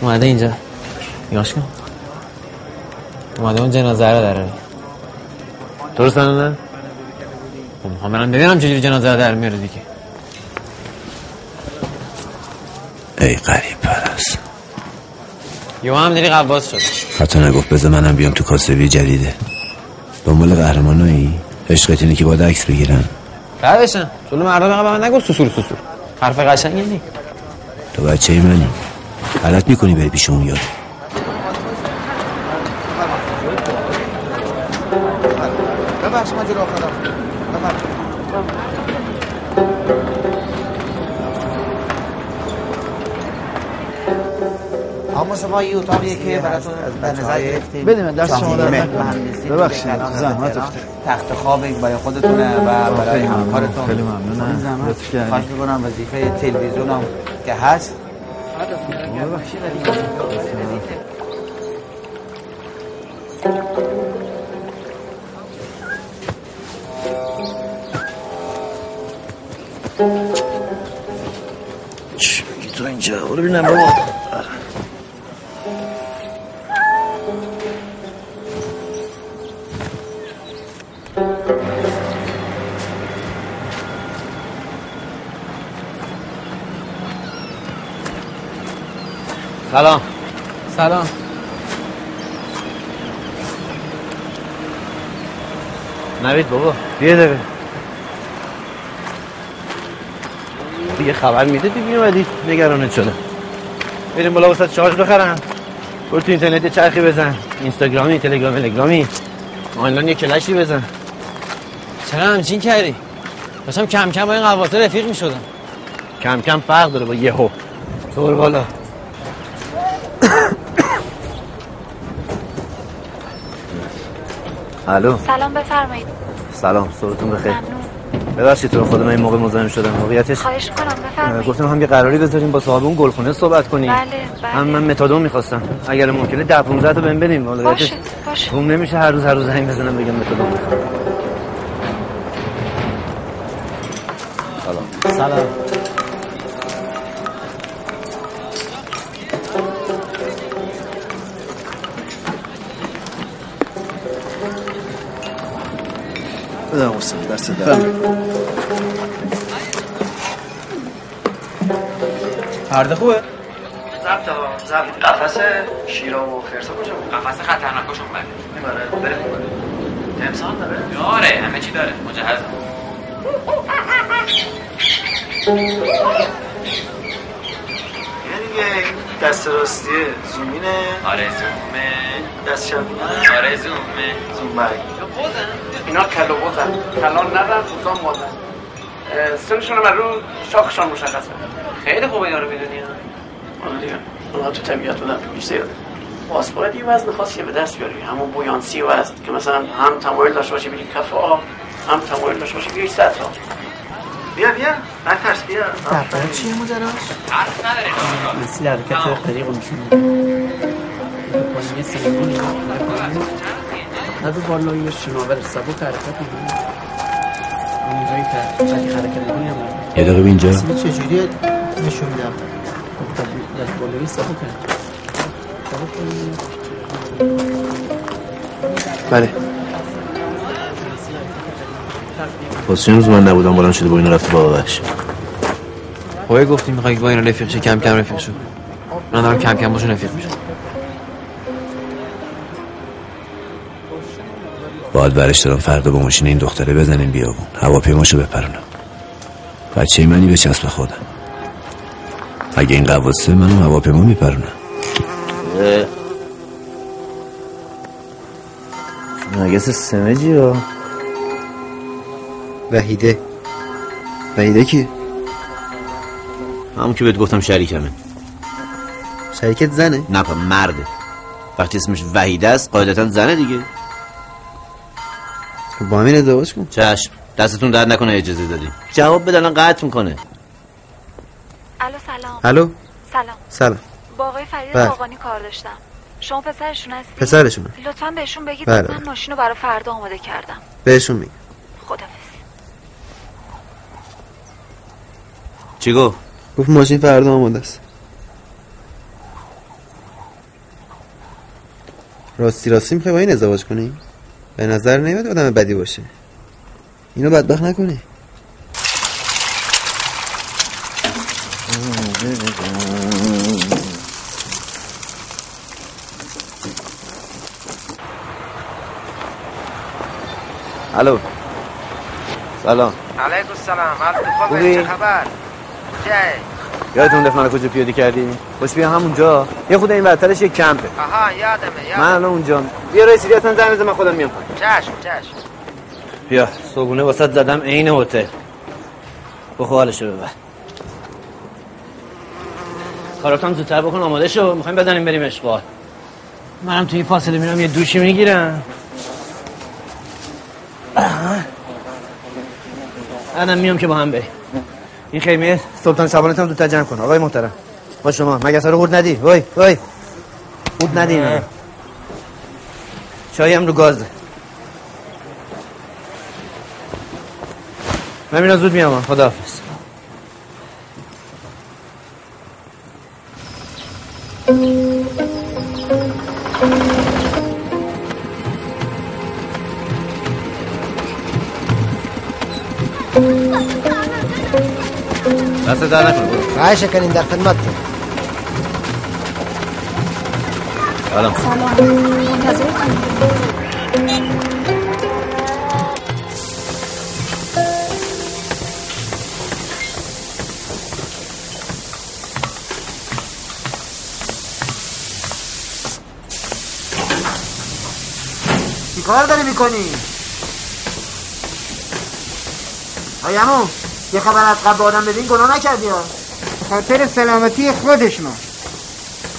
اومده اینجا. نگاش کن. اومده اون جنازه رو داره درست نه؟ خب می‌خوام برم ببینم چجوری جنازه رو در میاره دیگه. ای قریب پرست. یو هم دیری قواس شد. حتی نگفت بذار منم بیام تو کاسبی جدیده. دنبال قهرمانایی؟ عشقت اینه که باید عکس بگیرن. بعدشن جلو مردم قبل من نگفت سسور سسور. حرف قشنگی نی. تو بچه منی. غلط می‌کنی بری پیش اون یارو ببخش من جلو آخرم. اما شما یه اتاقیه که براتون در نظر گرفتیم. بده من دست شما در ببخشید، زحمت. افتاد. تخت خواب این برای خودتونه و برای همکارتون. خیلی ممنونم. این زحمت. خواهش می‌کنم وظیفه تلویزیون هم که هست. چی میگی تو اینجا؟ برو ببینم بابا. سلام. سلام. نوید بابا یه دقیقه. یه خبر میده دیگه میومدی نگرانت شده. بریم بالا واسه چارج بخرم برو تو اینترنت چرخی بزن. اینستاگرامی تلگرام تلگرامی. آنلاین یه کلشی بزن. چرا همچین کردی داشتم کم کم با این قواسه رفیق می‌شدم. کم کم فرق داره با یهو. دور بالا. الو. سلام بفرمایید. سلام صبحتون بخیر. ممنون. ببخشید تو من این موقع مزاحم شدم. واقعیتش خواهش کنم بفرمایید. گفتم هم یه قراری بذاریم با صاحب اون گلخونه صحبت کنیم. بله بله. هم من متادون می‌خواستم. اگر ممکنه ده 15 تا بهم بدیم واقعیتش باشه باشه. روم نمیشه هر روز هر روز زنگ بزنم بگم متادون می‌خوام سلام سلام. بدم حسین دست در پرده خوبه؟ ضبط ها ضبط قفس شیرا و خرسا کجا بود؟ قفس خطرناکشون بده می‌بره بره تمثال داره؟ داره همه چی داره. مجهز. یعنی دست راستیه. زومینه. آره زومه. دست چپینه آره زومه. زوم برگ اینا کلو بوزن. کلان ندن بوزان مادن سنشون هم رو شاخشان مشخصه. خیلی خوبه اینا رو می‌دونی. آره دیگه اونا تو طبیعت بودن تو بیشتر. باز باید یه وزن خاصی به دست بیاری. همون بویانسی وزن که مثلا هم تمایل داشته باشه بری کف آب هم تمایل داشته باشه بیاری سطح آب. بیا بیا. نترس بیا. دفتر چیه مجراش؟ حرف نداره مثل حرکت اختری میشونه یه سنگونی نده بالا یه شناور سبک حرکت می‌کنه. اونجایی که وقتی حرکت می‌کنی هم یه دقیقه اینجا. چجوری نشون میدم. بله. واسه چه روز من نبودم بلند شده با اینا رفته با بخش خواهی گفتی می‌خوای با اینا رفیق شه کم کم رفیق شو. من دارم کم کم باشون رفیق میشم. باید ورش دارم. فردا با ماشین این دختره بزنیم بیابون هواپیماشو بپرونم. بچه منی به چسب خودم. اگه این قواسه منم هواپیما میپرونم نگس سمجی ها. وحیده. وحیده کی؟ همون که بهت گفتم شریکمه. شریکت زنه؟ نه پا مرده. وقتی اسمش وحیده است قاعدتا زنه دیگه. با همین ازدواج کن. چشم. دستتون درد نکنه اجازه دادی جواب بدن قطع می‌کنه. الو سلام. الو؟ سلام. سلام. با آقای فرید بله. آقانی کار داشتم. شما پسرشون هستی پسرشونه. لطفا بهشون بگید. بله. من ماشین رو برای فردا آماده کردم. بهشون میگم. خدافظ چی گفت؟ گفت ماشین فردا آماده است. راستی راستی می‌خوای با این ازدواج کنی؟ به نظر نمیاد آدم بدی باشه اینو بدبخت نکنی الو سلام علیکم السلام خوبی؟ چه خبر؟ چه؟ یادتون من کجا پیاده کردی خوش بیا همونجا. یه خود این ورترش یه کمپه. آها یادمه یادمه. من الان اونجا. بیا رئیسی اصلا زنگ بزن من خودم میام. چشم چشم. بیا صبحونه واسط زدم عین هتل. بخو حالشو ببر. کاراتم زودتر بکن آماده شو. می‌خوایم بزنیم بریم اشغال. منم توی این فاصله میرم یه دوشی می‌گیرم. الان میام که با هم بریم. این خیمه سلطان شبانت هم زودتر جمع کن. آقای محترم. با شما. مگس رو خورد ندی؟ وای وای. خورد ندی اینا. چای هم رو گازه من میرم زود میام خداحافظ. se da nakon. Ajše kan indar khidmatku. Salam. Salam. چی کار داری میکنی؟ های یه خبر از قبل آدم بدین گناه نکردی ها به خاطر سلامتی خودشون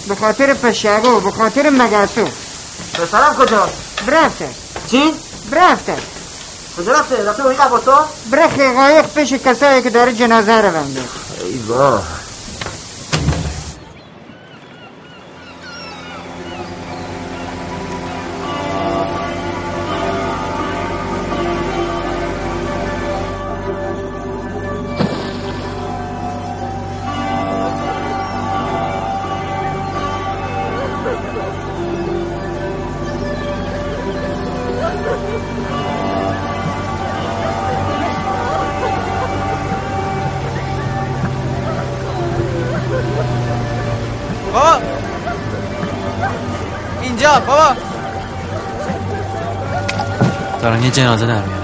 به خاطر پشگو به خاطر مگسو پسرم کجا؟ برفته چی؟ برفته کجا رفته؟ رفته با این قباسا؟ برخ قایق پیش کسایی که داره جنازه رو بنده ای بابا بابا. دارن یه جنازه در میارن.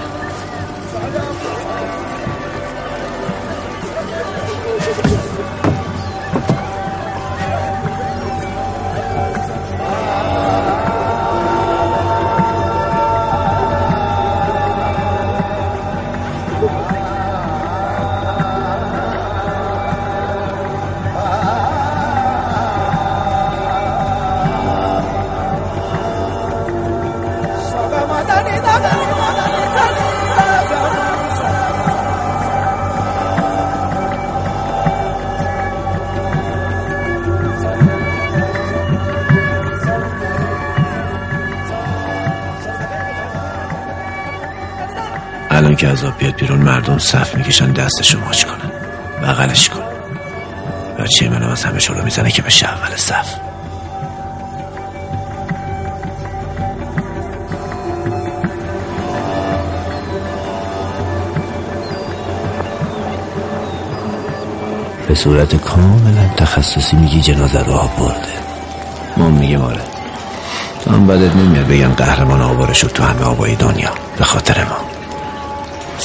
عذاب بیاد بیرون مردم صف می‌کشن دستشو ماچ کنن. بغلش کن. بچه منم از همه شلو می‌زنه که بشه اول صف. به صورت کاملا تخصصی میگی جنازه رو آب برده ما میگیم آره تو هم بدت نمیاد بگن قهرمان آواره شد تو همه آبای دنیا به خاطر ما.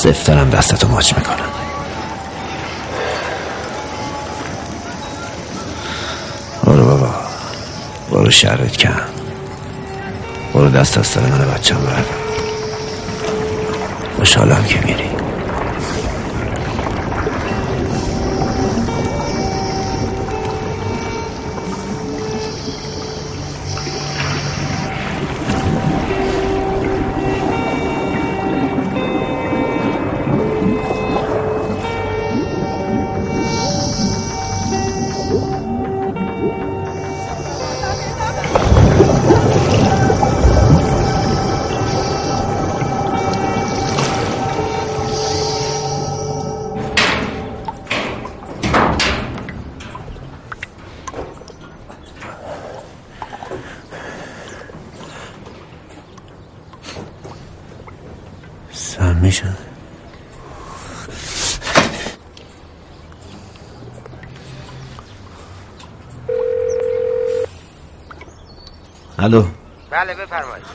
سفترم دستتو ماچ می‌کنم. برو بابا. برو شرت کن برو دست از سر من بچم بردم خوشحالم که میری.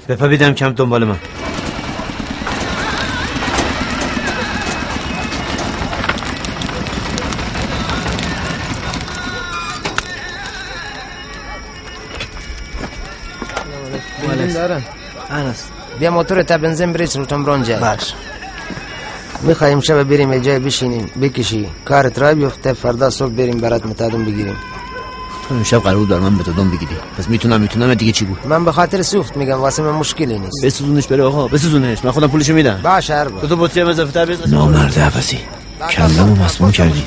بپا کم دنبال من. هنوز بیا موتور تا بنزین بریز رو تمران جای باش. می‌خوایم شب بریم یه جای بشینیم بکشی. کارت را بیفته فردا صبح بریم برات متادم بگیریم. تو امشب قرار بود بر من متادون بگیری. پس می‌تونم می‌تونم دیگه چی بود؟ من به خاطر سوخت میگم واسه من مشکلی نیست. بسوزونش بره آقا بسوزونش. من خودم پولشو میدم. باش هر تو تو بطری هم اضافه تر بزن نامرد عوضی کلمو مسموم کردی.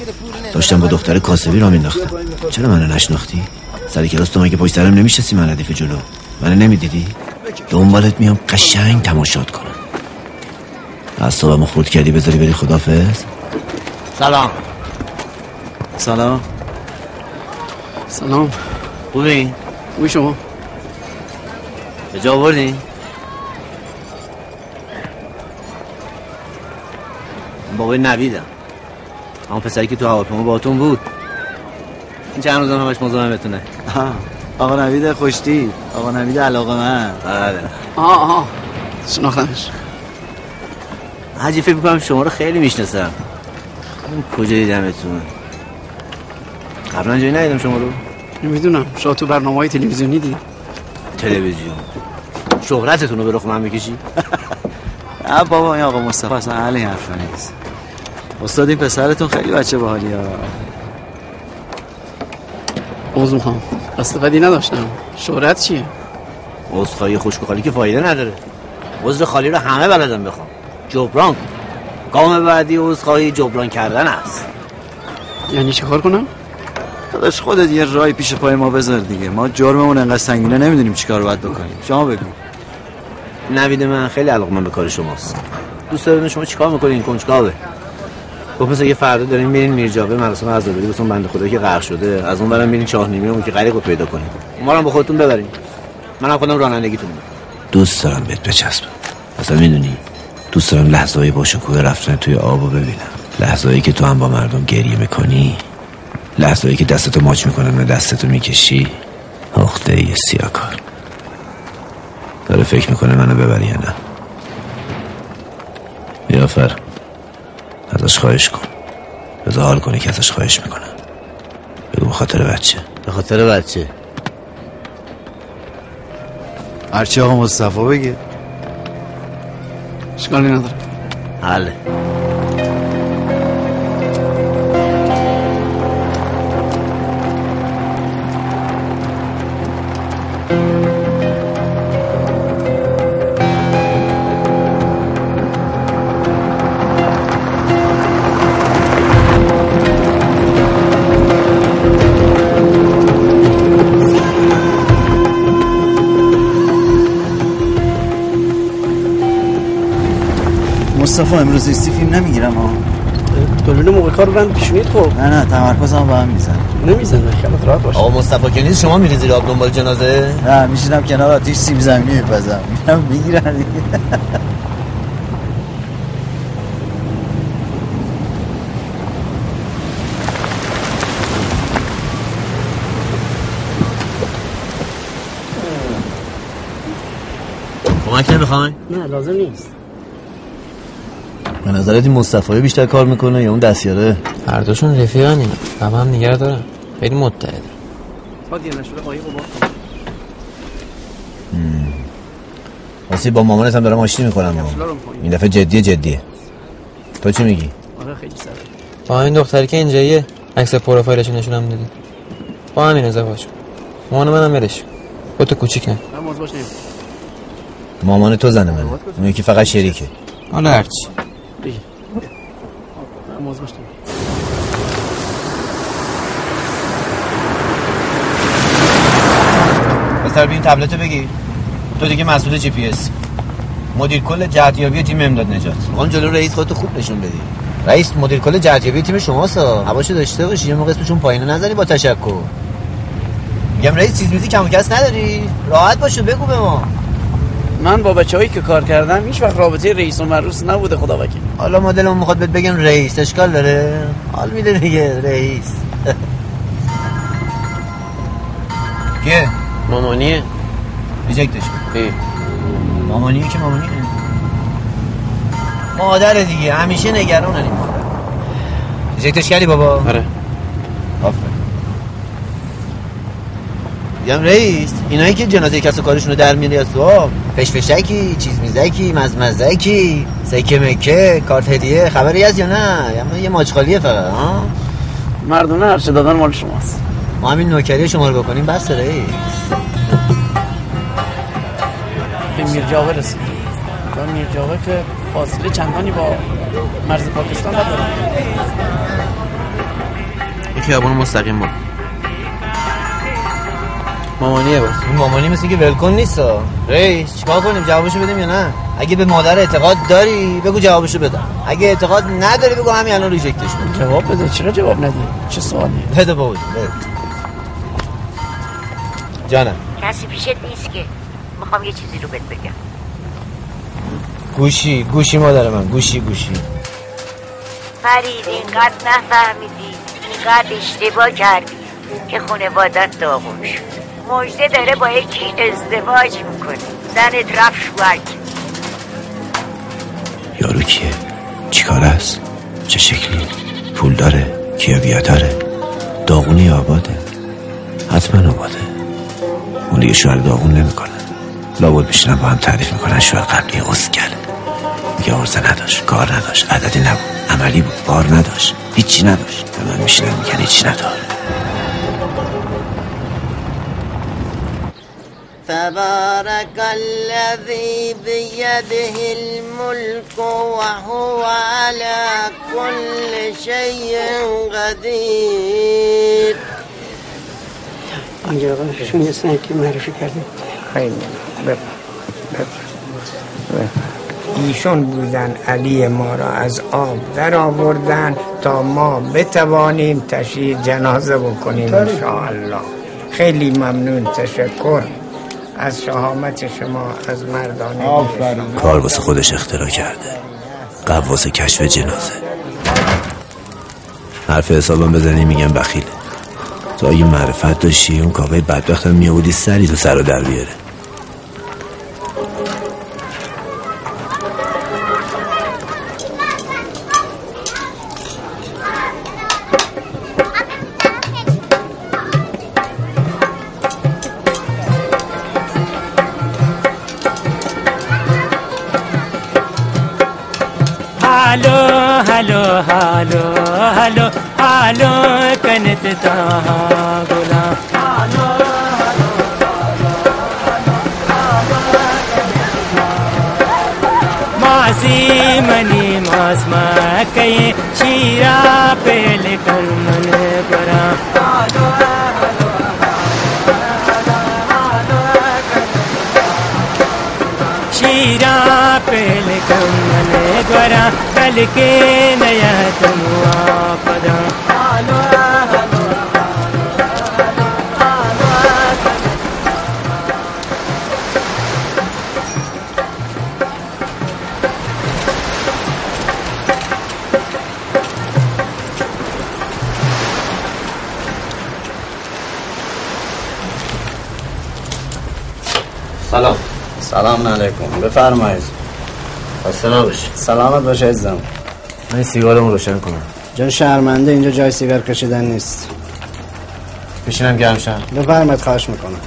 داشتم با دختر کاسبی را مینداختم. چرا منو نشناختی؟ سر کلاس تو مگه پشت سرم نمیشستی من ردیف جلو؟ منو نمی‌دیدی؟ دنبالت میام قشنگ تماشات کنم. اعصابمو خورد کردی بذاری بری خدافظ؟ سلام. سلام. سلام. خوبی؟ خوبی شما؟ به جا آوردی؟ من بابای نویدم. اما پسری که تو هواپیما باهاتون بود. این چند روزم همش مزاحمتونه آقا نوید خوشتی. آقا نوید علاقه من. بله. آه آه شناختمش حاجی فکر می‌کنم شما رو خیلی می‌شناسم. کجا دیدمتون قبلا جایی ندیدم شما رو. نمی‌دونم. شما تو برنامه های تلویزیونی دی تلویزیون. شهرتتون رو به رخ من می‌کشی؟ نه بابا این آقا مصطفی اصلا اهل این حرفا نیست. استاد این پسرتون خیلی بچه باحالی ها. عوض می‌خوام استفادی نداشتم. شهرت چیه؟ عذرخواهی خشک و خالی که فایده نداره. عذر خالی رو همه بلدن بخوام جبران. کن گام بعدی عذرخواهی جبران کردن است. یعنی چه کار کنم؟ داداش خودت یه رای پیش پای ما بذار دیگه. ما جرممون انقدر سنگینه نمی‌دونیم چیکار باید بکنیم. شما بگو. نوید من خیلی علاقه من به کار شماست دوست دارم شما چیکار می‌کنین؟ این کنجکاوه. گفت مثلا یه فردا دارین میرین میرجاوه مراسم عزاداری واسه بنده خدا که غرق شده از اون برم میرین چاه نیمه اون که غریق رو پیدا کنین. ما رو هم با خودتون ببرین. منم خودم رانندگیتون دوست دارم بهت بچسبم. اصلا می‌دونی دوست دارم لحظه های با شکوه رفتن توی آب رو ببینم. لحظه هایی که تو هم با مردم گریه می‌کنی لحظه هایی که دستتو ماچ می‌کنن و دستتو می‌کشی آخته یه سیاکار. داره فکر می‌کنه منو ببری یا نه. بیافر ازش خواهش کن. بذار حال کنی که ازش خواهش می‌کنم. بگو به خاطر بچه. به خاطر بچه. هرچی آقا مصطفی بگه. اشکالی نداره. حله مصطفی امروز ایستی فیلم نمی‌گیرم ها دلول موقع کار رو رند پیشونید خب نه نه تمرکزم با هم میزن نمی‌زنه خیالت راحت باشه آقا مصطفی که نیست شما میری زیر آب دنبال جنازه؟ نه میشینم کنار آتیش سیب زمینی میپزم. میرم می‌گیرن دیگه کمک نمی‌خواین نه لازم نیست. به نظرت این مصطفی بیشتر کار می‌کنه یا اون دستیاره؟ هر دوشون رفیقن اینا هم هم نگه دارن. خیلی متحده. واسه با مامانت هم دارم آشتی می‌کنم. این دفعه جدیه جدیه. تو چی میگی؟ آره خیلی سره با این دختری که اینجاییه عکس پروفایلش نشونم دادی با همین ازدواج مامان منم برش با تو کوچیک نه من موز باش نیم مامان تو زن منه. اون یکی فقط شریکه. حالا هرچی. من موز باش نیم بستر بین تبلت بگی. تو دیگه مسئول جی پی اس. مدیر کل جهتیابی تیم امداد نجات. اون جلو رئیس خودتو خوب نشون بدی. رئیس مدیر کل جهتیابی تیم شماست. هواشو داشته باشی یه موقع اسمشون پایینه نزنی با تشکر. میگم رئیس چیز میزی کم و کس نداری. راحت باشو بگو به ما. من با بچه هایی که کار کردم هیچ وقت رابطه رئیس و مرروس نبوده خدا وکیل حالا مدلمون می‌خواد بهت بگم رئیس اشکال داره؟ حال میده دیگه رئیس. کیه؟ مامانیه. ریجکتش کن مامانیه که مامانیه. مادر دیگه همیشه نگران این مادر ریجکتش کردی بابا؟ آره. آفرین. میگم رئیس اینایی که جنازه کس و کارشونو در میاری از تو فشفشکی چیز میزکی مزمزکی سکه مکه کارت هدیه خبری هست یا نه؟ یا یه ماچ خالیه فقط ها مردونه هرچه دادن مال شماست. ما همین نوکری شما رو بکنیم بس رئیس. به میرجاوه رسید و میرجاوه که فاصله چندانی با مرز پاکستان نداره این خیابون مستقیم با مامانیه باز این مامانی مثل که ولکن نیست. رئیس چیکار کنیم؟ جوابشو بدیم یا نه؟ اگه به مادر اعتقاد داری بگو جوابشو بدم. اگه اعتقاد نداری بگو همین الان ریجکتش کن جواب بده. چرا جواب ندی؟ چه سوالی؟ بده بابا جانم. کسی پیشت نیست که می‌خوام یه چیزی رو بهت بگم. گوشی گوشی مادر من. گوشی گوشی. فرید اینقدر نفهمیدی اینقدر اشتباه کردی که خانوادت داغون شد. مجده داره با یکی ازدواج می‌کنه. زنت رفت شوهر. یارو کیه؟ چیکار است؟ چه شکلی؟ پول داره؟ کیا داره داغونی آباده؟ حتما آباده. اون دیگه شوهر داغون نمی‌کنه. لابد میشنم با هم تعریف می‌کنن شوهر قبلی اسکله میگه عرضه نداشت کار نداشت عددی نبود عملی بود بار نداشت هیچی نداشت. به من میشنم میگن هیچی نداره. تبارك الذي بيده الملك وهو على كل شيء قدير. آنجا آقا شون یه سنکی معرفی کردیم خیلی. ایشون بودن علی ما را از آب در آوردن تا ما بتوانیم تشییع جنازه بکنیم انشاءالله. خیلی ممنون تشکر. از شهامت شما از مردانه کار واسه خودش اختراع کرده. قواس کشف جنازه. حرف حسابم بزنی میگم بخیله تو اگه معرفت داشتی اون کاوه بدبختم میابودی سری تو سر و در بیاره. मासी मनी मासमा कहे शीरा पे मन शीरा मन कल के नया तुम आपदा। سلام علیکم. بفرمایید. خسته نباشی سلامت باشه عزیزم. من این سیگارمو روشن کنم. جای شرمنده اینجا جای سیگار کشیدن نیست. بشینم گرم شم. بفرمایید خواهش می‌کنم.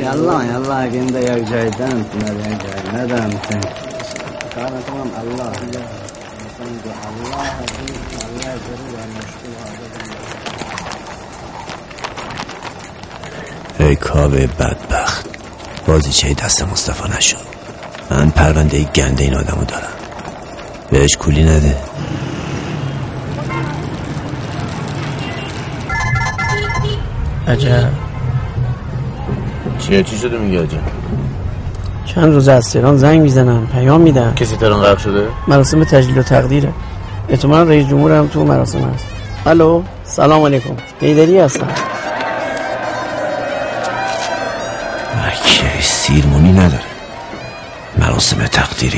یالله یالله اگه یک جایدن نه یک جای ندم. کار کنم الله الله ای کاوه بدبخت. بازی چه دست مصطفی نشد. من پرونده گنده این آدمو دارم. بهش کولی نده. عجب. چیه؟ چی شده میگه عجب؟ چند روز از تهران زنگ می‌زنم پیام میدم کسی تهران غرق شده؟ مراسم تجلیل و تقدیره. احتمالا رئیس جمهور هم تو مراسم هست. الو سلام علیکم. دیدری هستم.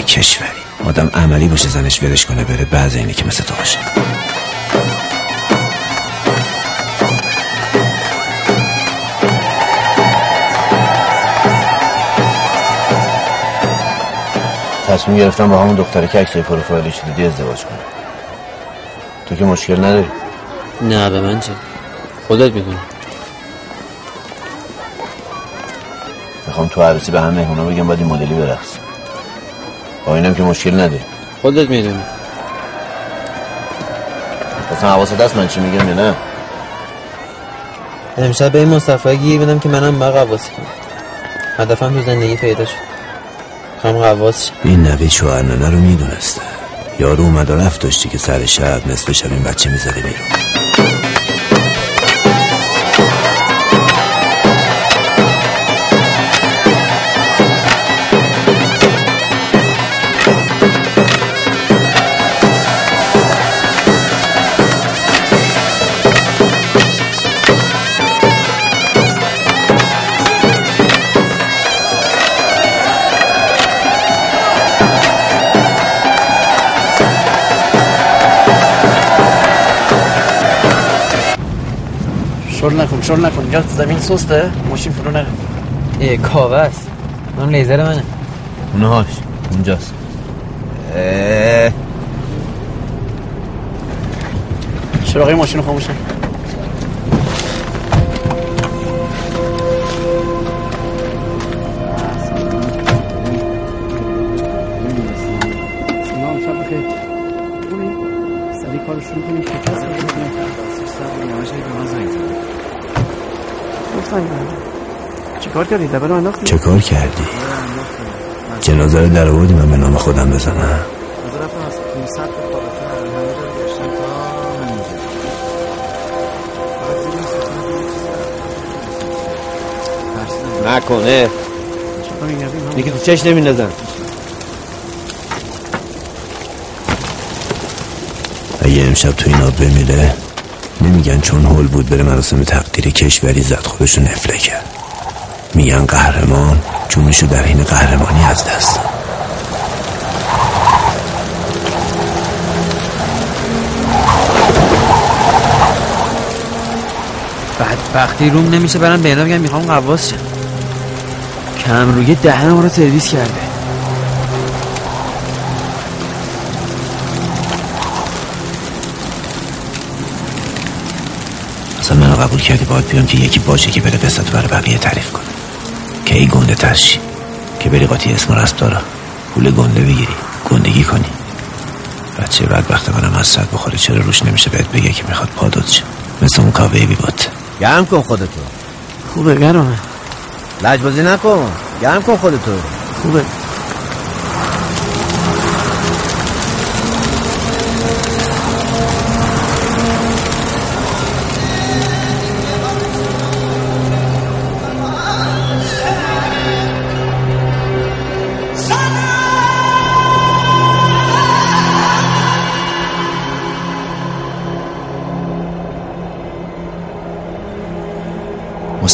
کشوری. آدم عملی باشه زنش ورش کنه بره بعض اینه که مثل تو باشه. تصمیم گرفتم با همون دختره که عکسای پروفایلش دیدی ازدواج کنم. تو که مشکل نداری؟ نه به من چه؟ خودت می‌دونی. می‌خوام تو عروسی به همه مهمونا بگم باید این مدلی برقص. با اینم که مشکل نداری خودت می‌دونی. اصلا حواست هست من چی میگم یا نه؟ امشب به این مصطفی گیر بدم که منم با قواسی کنم. هدفم تو زندگی پیدا شد. خواهم قواس این نوید شوهر ننه رو می‌دونسته. یارو اومد و رفت داشتی که سر شب نصف شب این بچه می‌زده بیرون. شل نکن شل نکن اینجا زمین سسته ماشین فرو نره ای کاوه است اون لیزر منه اونهاش اونجاست چراغی ماشین رو خاموش کن سلام شب بخیر خوبی؟ سریع کار شروع کنیم شکست؟ دبر رو انداختی؟ چه کار کردی؟ جنازه رو در آوردی من به نام خودم بزنم. نکنه. یکی تو چش نمیندازن. اگه امشب تو اینا بمیره نمیگن چون هول بود بره مراسم تقدیر کشوری زد. خودشو نفله کرد. میگن قهرمان جونشو در حین قهرمانی از دست. بدبختی روم نمیشه برم به بگم می‌خوام قواس شم. کم روی دهن ما رو سرویس کرده. قبول کردی باید بیام که یکی باشه که بره قصت برای بقیه تعریف کنه. که ای گنده ترشی. که بری قاطی اسم و رسم دارا. پول گنده بگیری. گندگی کنی. بچه بدبخت منم حسرت بخوره. چرا روش نمیشه بهت بگه که می‌خواد پادوت شه؟ مثل اون کاوه بی بات گرم کن خودتو. خوبه گرمه. لجبازی نکن. گرم کن خودتو. خوبه.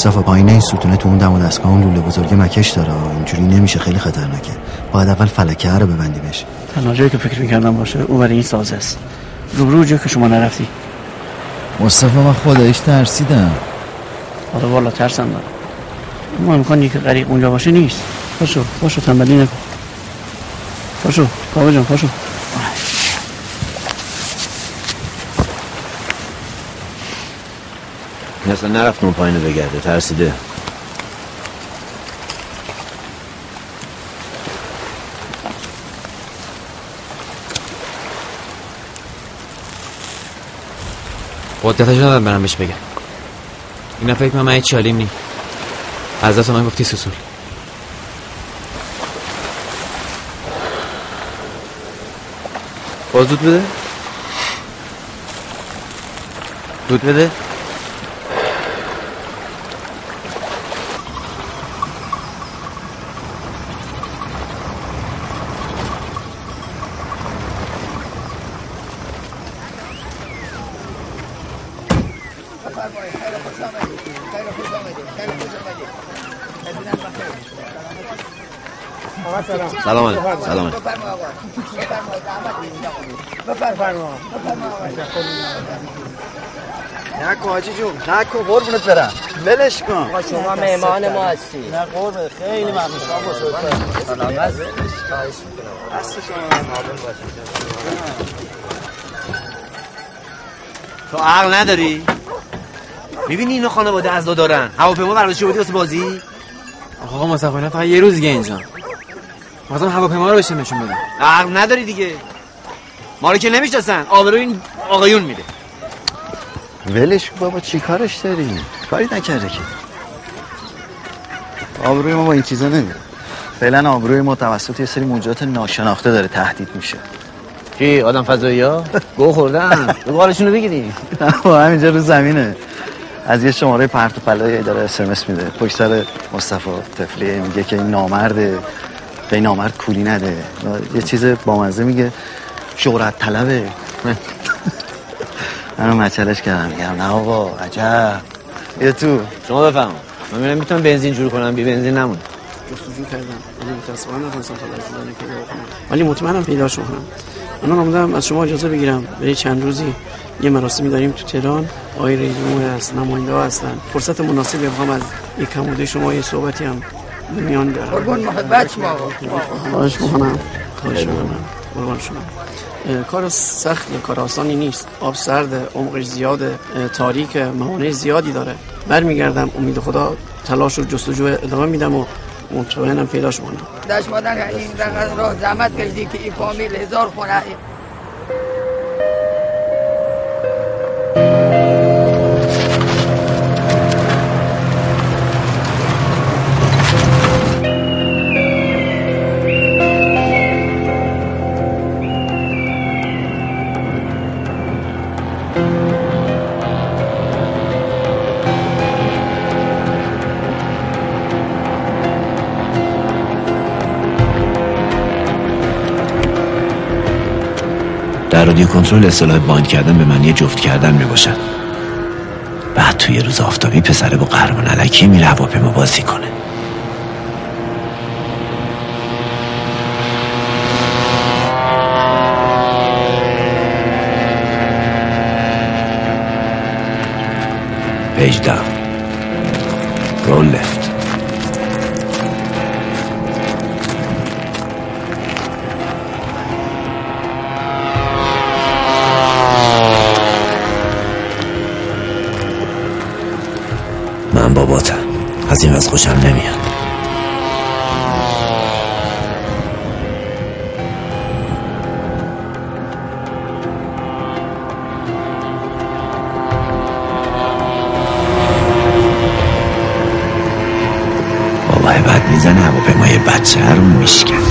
مصطفی پایین این ستونه تو اون دم و دستگاه اون لوله بزرگ مکش داره. اینجوری نمیشه خیلی خطرناکه. باید اول فلکه رو ببندی بشه تنها جایی که فکر می‌کردم باشه او برای این سازه است. رو رو جایی که شما نرفتی. مصطفی من خدایش ترسیدم. آره والا ترسم دارم اما امکانی که غریق اونجا باشه نیست. پاشو پاشو تنبلی نکن. پاشو کابه جان پاشو. این اصلا نرفت اون پایینو بگرده ترسیده. قدرتش ندارم برم بهش بگم. این فکر من من چالیم نی. حضرت من گفتی سسول باز دود بده. دود بده سلام علیکم سلام علیکم نکن نکن قربونت برم. ولش کن. شما مهمان ما هستی نه قربونت. خیلی ممنون. شما سلامت تو عقل نداری؟ می‌بینی اینا خانواده از دارن. هواپیما برداشته بودی واسه بازی؟ آقا مصطفی فقط یه روز دیگه اینجا. مثلا هواپیما رو بشه نشون بدم عقل نداری دیگه. ما رو که نمی‌شناسن. آبروی این آقایون میده. ولش بابا چی کارش داری؟ کاری نکرده که. آبروی ما با این چیزا نمیره. فعلا آبروی ما توسط یه سری موجودات ناشناخته داره تهدید میشه. کی؟ آدم فضایی ها؟ گو خوردن. بالشون رو بگیری. همینجا رو زمینه. از یه شماره پرت و پلای اداره اسمس میده. پشت سر مصطفی طفلی میگه که این نامرده. به این نامرد کولی نده. یه چیز بامزه میگه. شهرت طلبه. منو مچلش کردم. میگم نه آقا عجب. یه تو. شما بفهم من میرم می‌تونم بنزین جور کنم. بی بنزین نمون جستجو کردم. ولی متاسفانه نتونستم تا لحظه پیدا کنم. ولی مطمئنم پیداش کنم من آمدم از شما اجازه بگیرم. برای چند روزی یه مراسمی داریم تو تهران. آقای رئیس جمهور هست نماینده ها هستن. فرصت مناسبی بخوام از یک کموده شما یه صحبتی هم به میان بیارم. قربون محبت ما خواهش می‌کنم. خواهش می‌کنم. قربان شما. کار سخت کار آسانی نیست. آب سرد عمقش زیاده اه، تاریک موانع زیادی داره. برمیگردم امید خدا تلاش و جستجو ادامه میدم و مطمئنم پیداش کنم. داشت مادن این رقم را زحمت کشیدی که این فامیل هزار خونه radio control اصطلاح bind کردن به معنی جفت کردن می باشد بعد توی روز آفتابی پسره با قهرمان الکی میره هواپیما بازی کنه. pitch down roll left. از این وز خوشم نمیاد. بابای بد می‌زنه هواپیمای بچه رو میشکن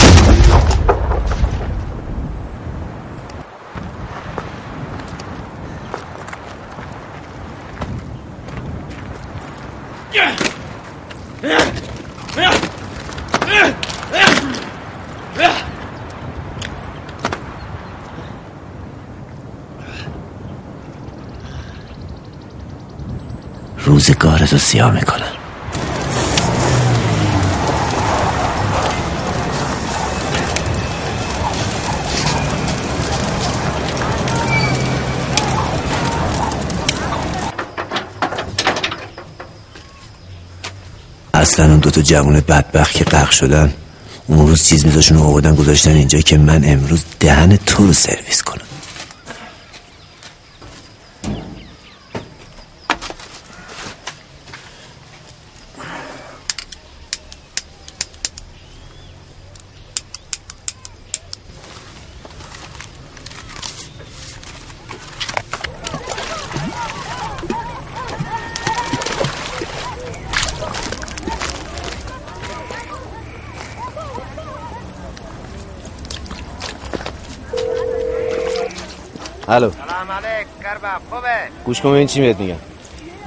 روزگارتو سیاه می‌کنن اصلا اون دوتا جوان بدبخت که قرق شدن اون روز چیز میزاشون رو آوردن گذاشتن اینجا که من امروز دهن تو رو سرویس کنم گوش کن ببین چی بهت میگم.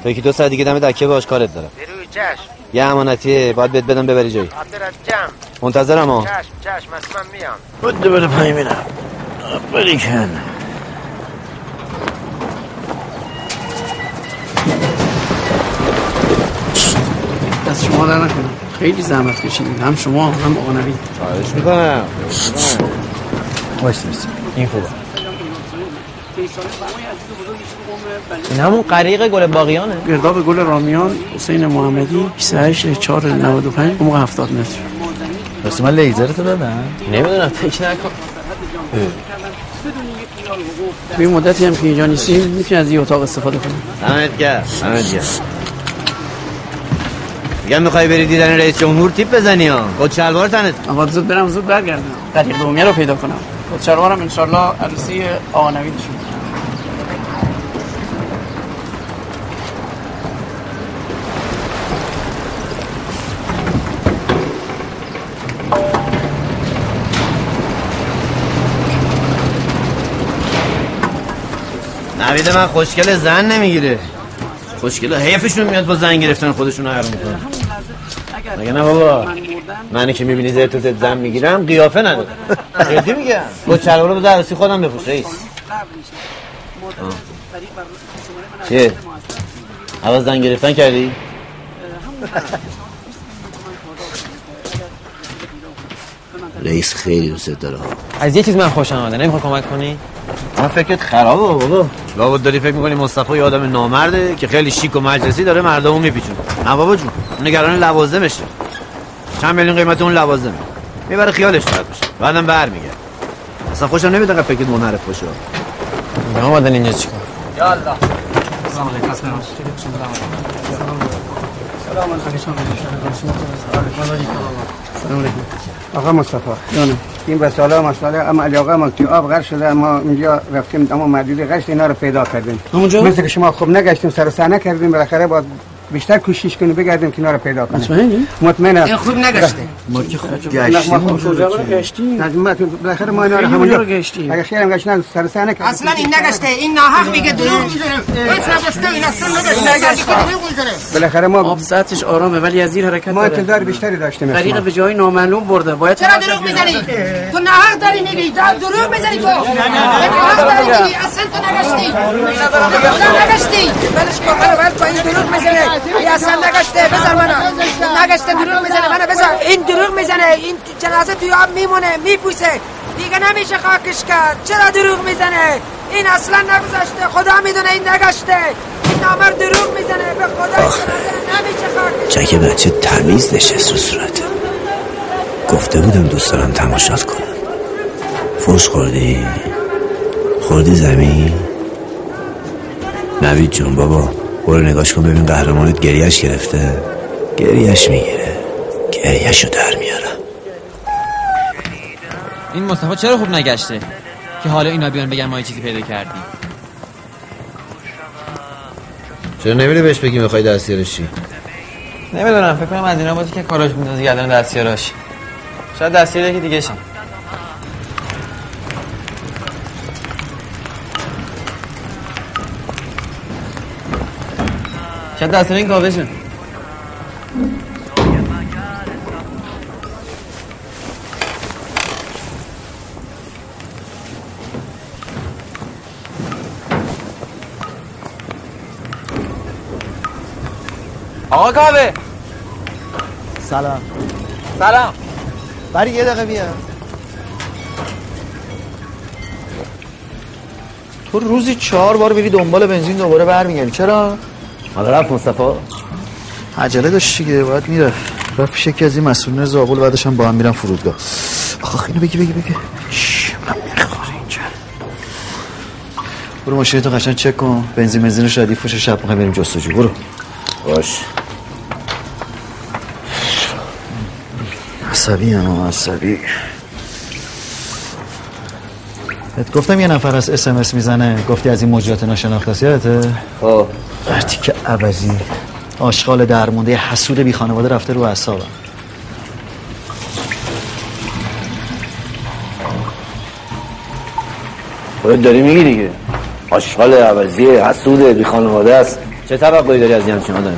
تا یکی دو ساعت دیگه دم دکه باش کارت دارم. روی چشم. یه امانتیه باید بهت بدم ببری جایی. جمع. منتظرم ها چشم چشم اصلا میام. بده بده پایین میرم. بریکن دست شما در نکنم. خیلی زحمت کشیدید هم شما هم آقا نوید. خواهش می‌کنم. باشی باشی این خوبه. این همون قریق گل باقیانه. گرداب گل رامیان حسین محمدی 28 4 95 موقع 70 متر. بس من لیزرتو دادم. نمی‌دونم فکر نکن. به این مدتی هم که اینجا نیستیم می‌تونی از این اتاق استفاده کنی. دمت گرم دمت گرم. میگم می‌خوای بری دیدن رئیس جمهور تیپ بزنی ها. کت شلوار تنت. آقا زود برم زود برگردم. طریق دومیه رو پیدا کنم. خودشروارم انشالله عروسی آقا نوید شد نوید من خوشگل زن نمی‌گیره. خوشگل حیفشون میاد با زن گرفتن خودشون رو می‌کنن. مگه نه بابا؟ منی که می‌بینی زیر تو زد زن می‌گیرم قیافه نداره. جدی میگم. با رو به عروسی خودم بپوش رئیس. چیه؟ عوض زن گرفتن کردی؟ رئیس خیلی دوست داره. از یه چیز من خوشم آمده. نمی‌خوای کمک کنی؟ من فکرت خرابه بابا. لابد داری فکر می‌کنی مصطفی یه آدم نامرده که خیلی شیک و مجلسی داره مردمو میپیچونه. نه بابا جون نگران لوازمشه. چند میلیون قیمت اون لوازمه. می‌بره خیالش راحت بشه بعدم برمیگرد اصلا خوشم نمیاد انقدر فکرت منحرف باشه. نه اومدن اینجا چیکار؟ یا الله. سلام علیکم. سلام سلام علیکم. آقا مصطفی. جانم. این مسئله مسئله اما علی آقا ما توی آب غرق شده ما اینجا رفتیم اما مدید گشت اینا رو پیدا کردیم؟ مثل که شما خوب نگشتیم سر و صحنه کردیم بالاخره با بیشتر کوشش کنیم بگردیم که اینا رو پیدا کنیم. مطمئنی؟ مطمئنم این خوب نگشته. ما که خوب گشتیم. ما کجا رو گشتیم؟ بالاخره ما اینا رو همونجا گشتیم. اگه خیرم گشتن سر کردیم اصلا این نگشته. این ناحق میگه دروغ می‌زنه هیچ نگشته این اصلا نگشته. بالاخره ما آب آرامه ولی از زیر حرکت ما. انتظار بیشتری داشتیم طریق به جای نامعلوم برده. باید چرا دروغ می‌زنی؟ تو ناحق داری میگی. دروغ می‌زنی تو. ناحق داری میگی. اصلا تو نگشتی. نگشتی. بلش کن. کن این دروغ می‌زنه این اصلا نگشته بذار منو نگشته دروغ می‌زنه منو بذار این دروغ می‌زنه. این جنازه توی آب میمونه میپوسه. دیگه نمیشه خاکش کرد. چرا دروغ می‌زنه؟ این اصلا نگذاشته خدا می‌دونه این نگشته. این نامر دروغ می‌زنه. به خدا نمیشه خاکش چک بچه تمیز نشست رو صورته گفته بودم دوست دارم تماشات کنم فوش خوردی؟ خوردی زمین؟ نوید جون بابا. برو نگاش کن ببین قهرمانت گریش گرفته. گریش می‌گیره. گریش رو در میارم. این مصطفی چرا خوب نگشته؟ که حالا اینا بیان بگن ما یه چیزی پیدا کردیم. چرا نمیری بهش بگی می‌خوای دستیارش چی؟ نمی‌دونم فکر کنم از اینا باشه که کاراش میندازه گردن دستیاراش. شاید دستیار یکی دیگه شم شاید دستیار این کاوه شن آقا کاوه سلام. سلام. بری یه دقیقه بیا. تو روزی چهار بار بری دنبال بنزین دوباره برمیگردی. چرا؟ حالا رفت مصطفی؟ عجله داشت دیگه باید می‌رفت. رفت پیش یکی از این مسئولین زابل بعدش هم با هم میرم فرودگاه. آخ اینو بگی بگی بگی. شش، من می‌خوره اینجا. برو ماشینتو قشنگ چک کن. بنزین بنزین شدی فوش شب می‌خوایم بریم جستجو. برو. باش. عصبی هم عصبی. گفتم یه نفر از اسمس می‌زنه. گفتی از این موجودات ناشناخته یادته؟ مرتی که عوضی. آشغال درمونده حسود بی خانواده رفته رو اعصابم. خودت داری میگی دیگه. آشغال عوضی حسود بی خانواده است. چه توقعی داری از این همچین آدمی؟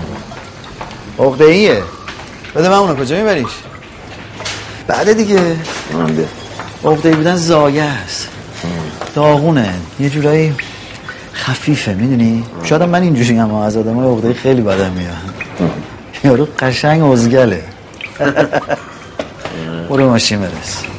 عقده ایه. بده من اونو کجا میبریش؟ بعد دیگه. عقده بودن زایه است. داغونه. یه جورایی خفیفه می‌دونی؟ شاید من اینجوری هم از آدم های عقده خیلی بدم میاد. یارو قشنگ ازگله. برو ماشین برس.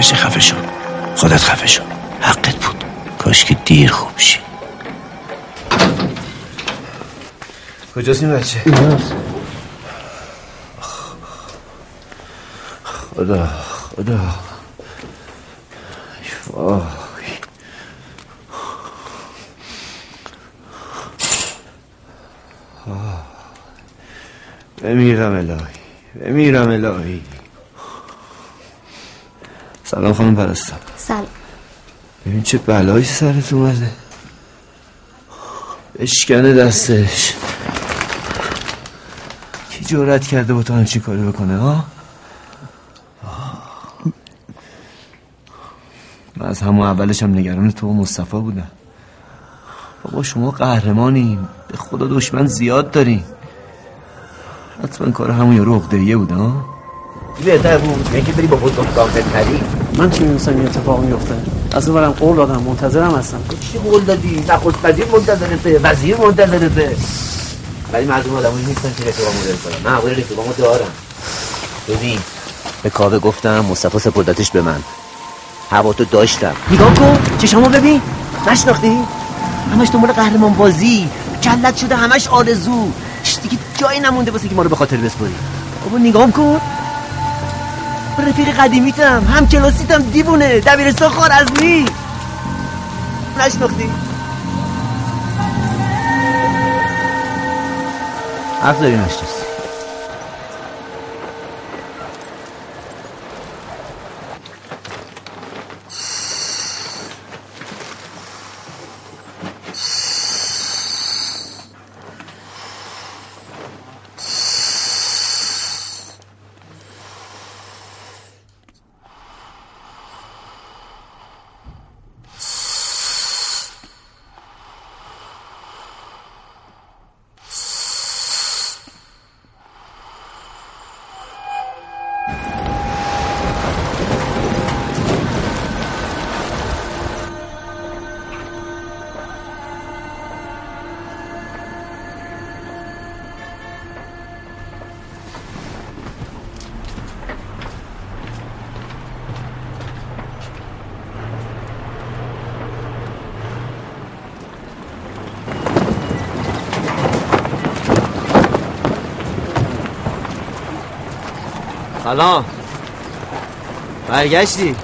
نوشتی خفه شو. خودت خفه شو. حقت بود. کاش که دیر خوب شی. کجاست این بچه؟ خدا خدا وای آه. بمیرم الهی بمیرم الهی سلام خانم پرستم سلام ببین چه بلایی سرت اومده؟ اشکنه دستش. کی جرأت کرده با تو همچین کاری بکنه ها؟ من از همون اولش هم نگران تو و مصطفی بودم. بابا شما قهرمانیم به خدا دشمن زیاد داریم حتما کار همون یارو عقده‌ایه بود ها؟ بهتر بود یکی بری با خود پری من چی می‌دونستم این اتفاق میفته از اون برم قول دادم منتظرم هستم. چی قول دادی؟ نخست وزیر منتظرته وزیر منتظرته ولی مردم آدمایی نیستن که رفیقا مدل کنم من حوال رفیقامو دارم. ببین. به کاوه گفتم مصطفی سپردتش به من. هوا تو داشتم. نگاه کن چشامو ببین. نشناختی؟ همش دنبال قهرمان بازی. کلت شده همش آرزو. دیگه جایی نمونده واسه که ما رو به خاطر بسپری بابا نگاه کن. رفیق قدیمیتم هم کلاسیتم دیوونه دبیرستان خوارزمی نشناختی حق داری نشناسی سلام. برگشتی؟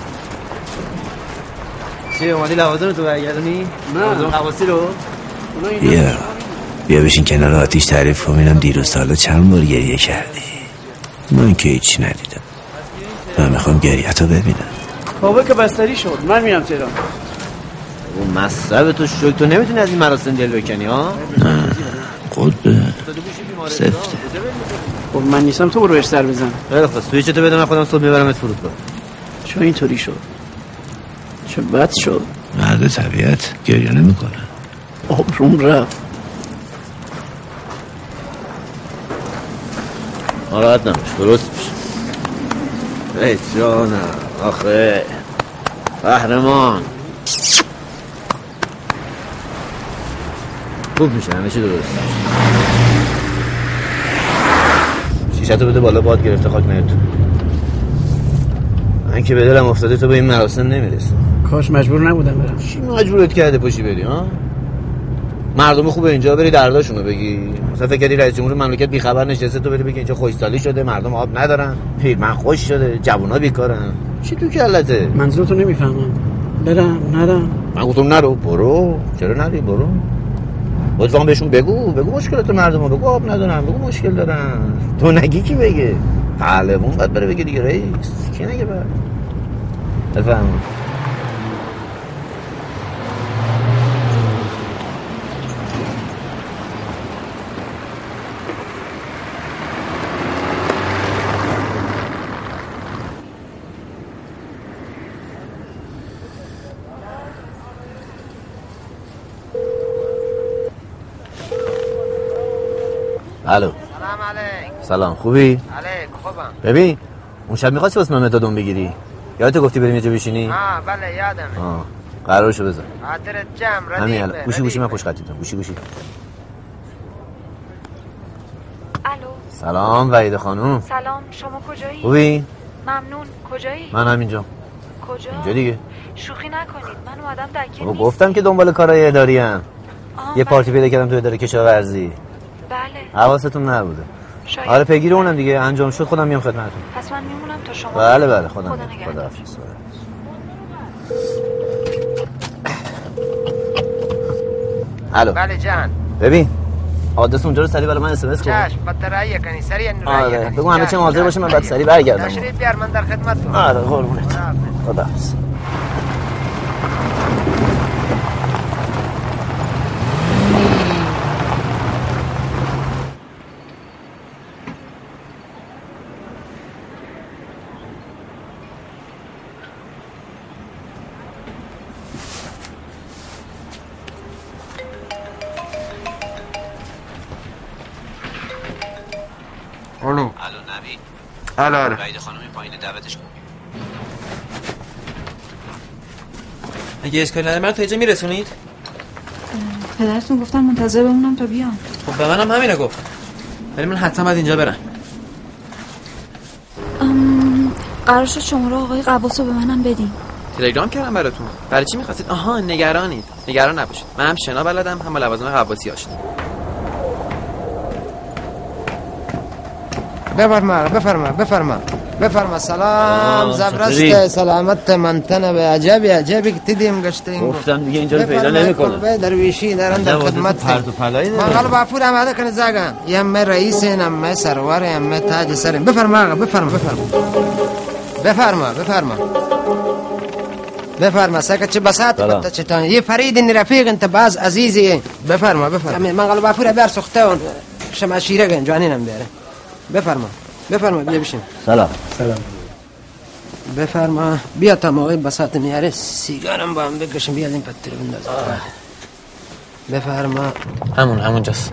چی اومدی لوازم تو برگردونی؟ نه. لوازم خواصی رو؟ بیا. بیا بشین کنار آتیش تعریف کن ببینم دیروز تا حالا چند بار گریه کردی. من که هیچی ندیدم. من می‌خوام گریه ببینم. بابا که بستری شد. من میام تهران. اون مصرف تو شک تو نمی‌تونی از این مراسم دل بکنی ها؟ خود سفته خب من نیستم تو برو بهش سر بزن. خیلی خوب. سویچ تو بده من خودم صبح میبرمت فرودگاه. چون اینطوری شد. چه بد شد. مرد طبیعت گریه نمی‌کنه. آبروم رفت. ناراحت نباش درست میشه. ای جانم آخه. قهرمان. خوب میشه همه چی درست. شیشتو بده بالا باد گرفته خاک نیاد تو. من که به دلم افتاده تو به این مراسم نمی‌رسه کاش مجبور نبودم برم. چی مجبورت کرده پاشی بری ها؟ مردم خوب اینجا بری درداشونو بگی. مثلا فکر کردی رئیس جمهور مملکت بیخبر نشسته تو بری بگی اینجا خوشسالی شده مردم آب ندارن. پیرمن خوش شده جوونا بیکارن. چی تو کلته منظورتو نمی‌فهمم. برم نرم. من گفتم نرو برو. چرا نری؟ برو. لطفا بهشون بگو بگو مشکلات مردم رو بگو آب ندارن بگو مشکل دارن. تو نگی کی بگه؟ پهلوون باید بره بگه دیگه رئیس. کی نگه بعد بفهم الو. سلام علیک. سلام خوبی؟ علیک خوبم. ببین اون شب می‌خواستی واسه من متادون بگیری؟ یادت گفتی بریم یه جا بشینی؟ آه بله یادمه. آه قرارشو بذار. خاطرت جمع همین ردیفه الان گوشی گوشی من پشت خطیتم گوشی گوشی. الو. سلام وحید خانوم سلام شما کجایی؟ خوبی؟ ممنون. کجایی؟ من همینجا. کجا؟ اینجا دیگه. شوخی نکنید. من اومدم دکه گفتم که دنبال کارهای اداری ام. یه بله. پارتی پیدا کردم تو اداره کشاورزی. بله. حواستون نبوده. شاید. آره پیگیر اونم دیگه. انجام شد خودم میام خدمتتون. پس من میمونم تا شما بله بله خودم خدا نگهدار. خداحافظ. الو. بله جان. ببین آدرس اونجا رو سریع برای من اس ام اس کن. چشم بد رأی کنی سریع آره رأی کنی. بگو همه چی حاضر باشه من بعد رأی. سریع برگردم. تشریف بیار من در خدمت تو آره قربونت. خداحافظ. وحید خانم پایین دعوتش کن. اگه اشکالی نداره من تا اینجا میرسونید؟ پدرتون گفتن منتظر بمونم تا بیام خب به منم همینو گفت. ولی من حتما باید اینجا برم. ام، قرار شد شماره آقای قواس رو به منم بدین. تلگرام کردم براتون. برای چی می‌خواستید؟ آها نگرانید. نگران نباشید. من هم شنا بلدم هم لوازم قواسی آشنا. بفرما بفرما بفرما بفرما. سلام زبرست؟ سلامت منتنه به عجبی عجبی که تدیم گشتیم. گفتم دیگه اینجا پیدا نمی‌کنم. درویشی دارن در عجب آدرس خدمت پرت و پلایی. من قلب عفور آماده کنه زاگا. یمه رئیس یمه سرور یمه تاج سرم بفرما آقا بفرما بفرما. بفرما بفرما. بفرما ساکت چه بساط. بتا چتان یه فرید این رفیق انت باز عزیزی. بفرما بفرما. من قلب عفور بیار سخته شما شیره گن جوانینم بیاره. بفرما. بفرما بیا بشین. سلام. سلام. بفرما. بیا تا موقع بساط میاره سیگارم با هم بکشم بیاد این پتر بنداز. بفرما. همون همونجاست.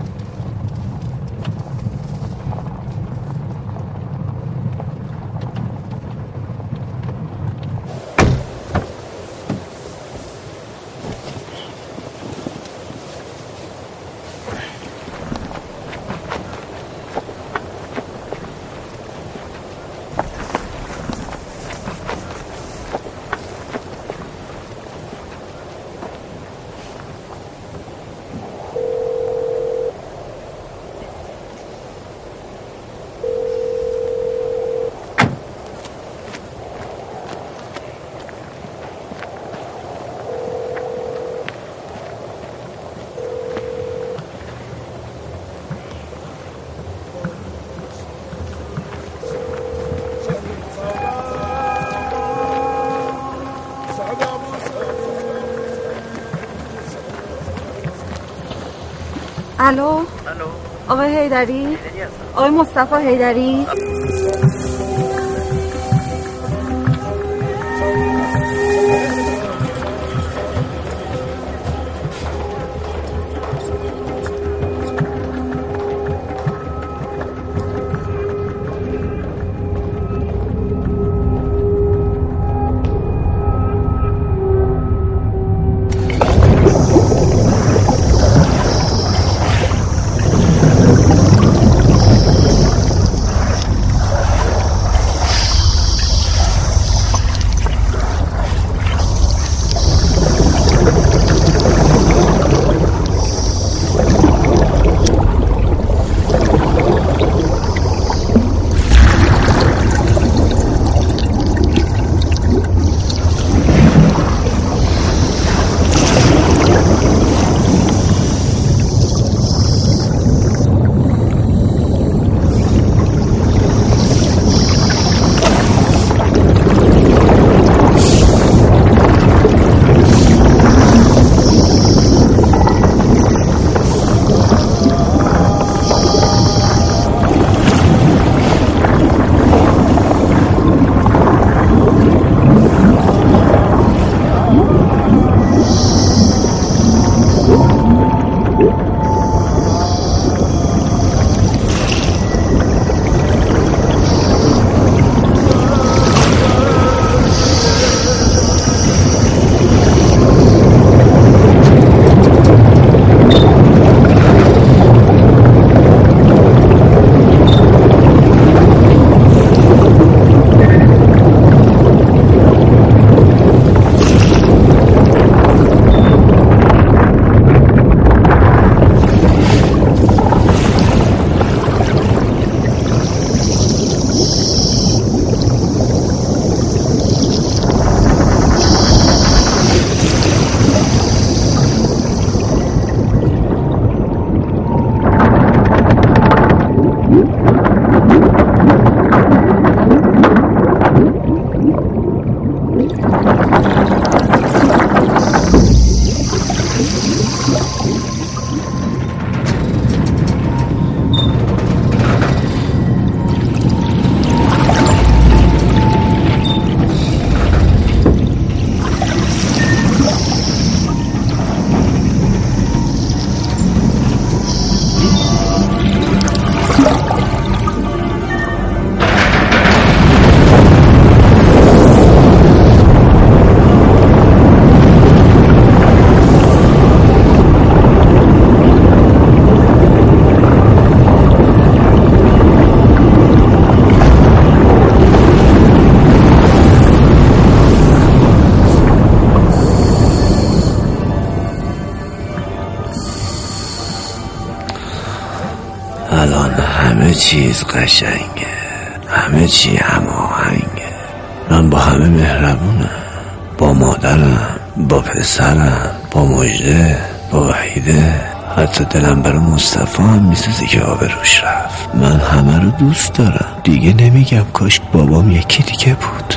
الو؟ آقای هیدری آقای مصطفی هیدری چیز قشنگه. همه چی هماهنگه. من با همه مهربونم. با مادرم با پسرم با مجده با وحیده. حتی دلم برای مصطفی هم میسوزه که آبروش رفت. من همه رو دوست دارم. دیگه نمیگم کاش بابام یکی دیگه بود.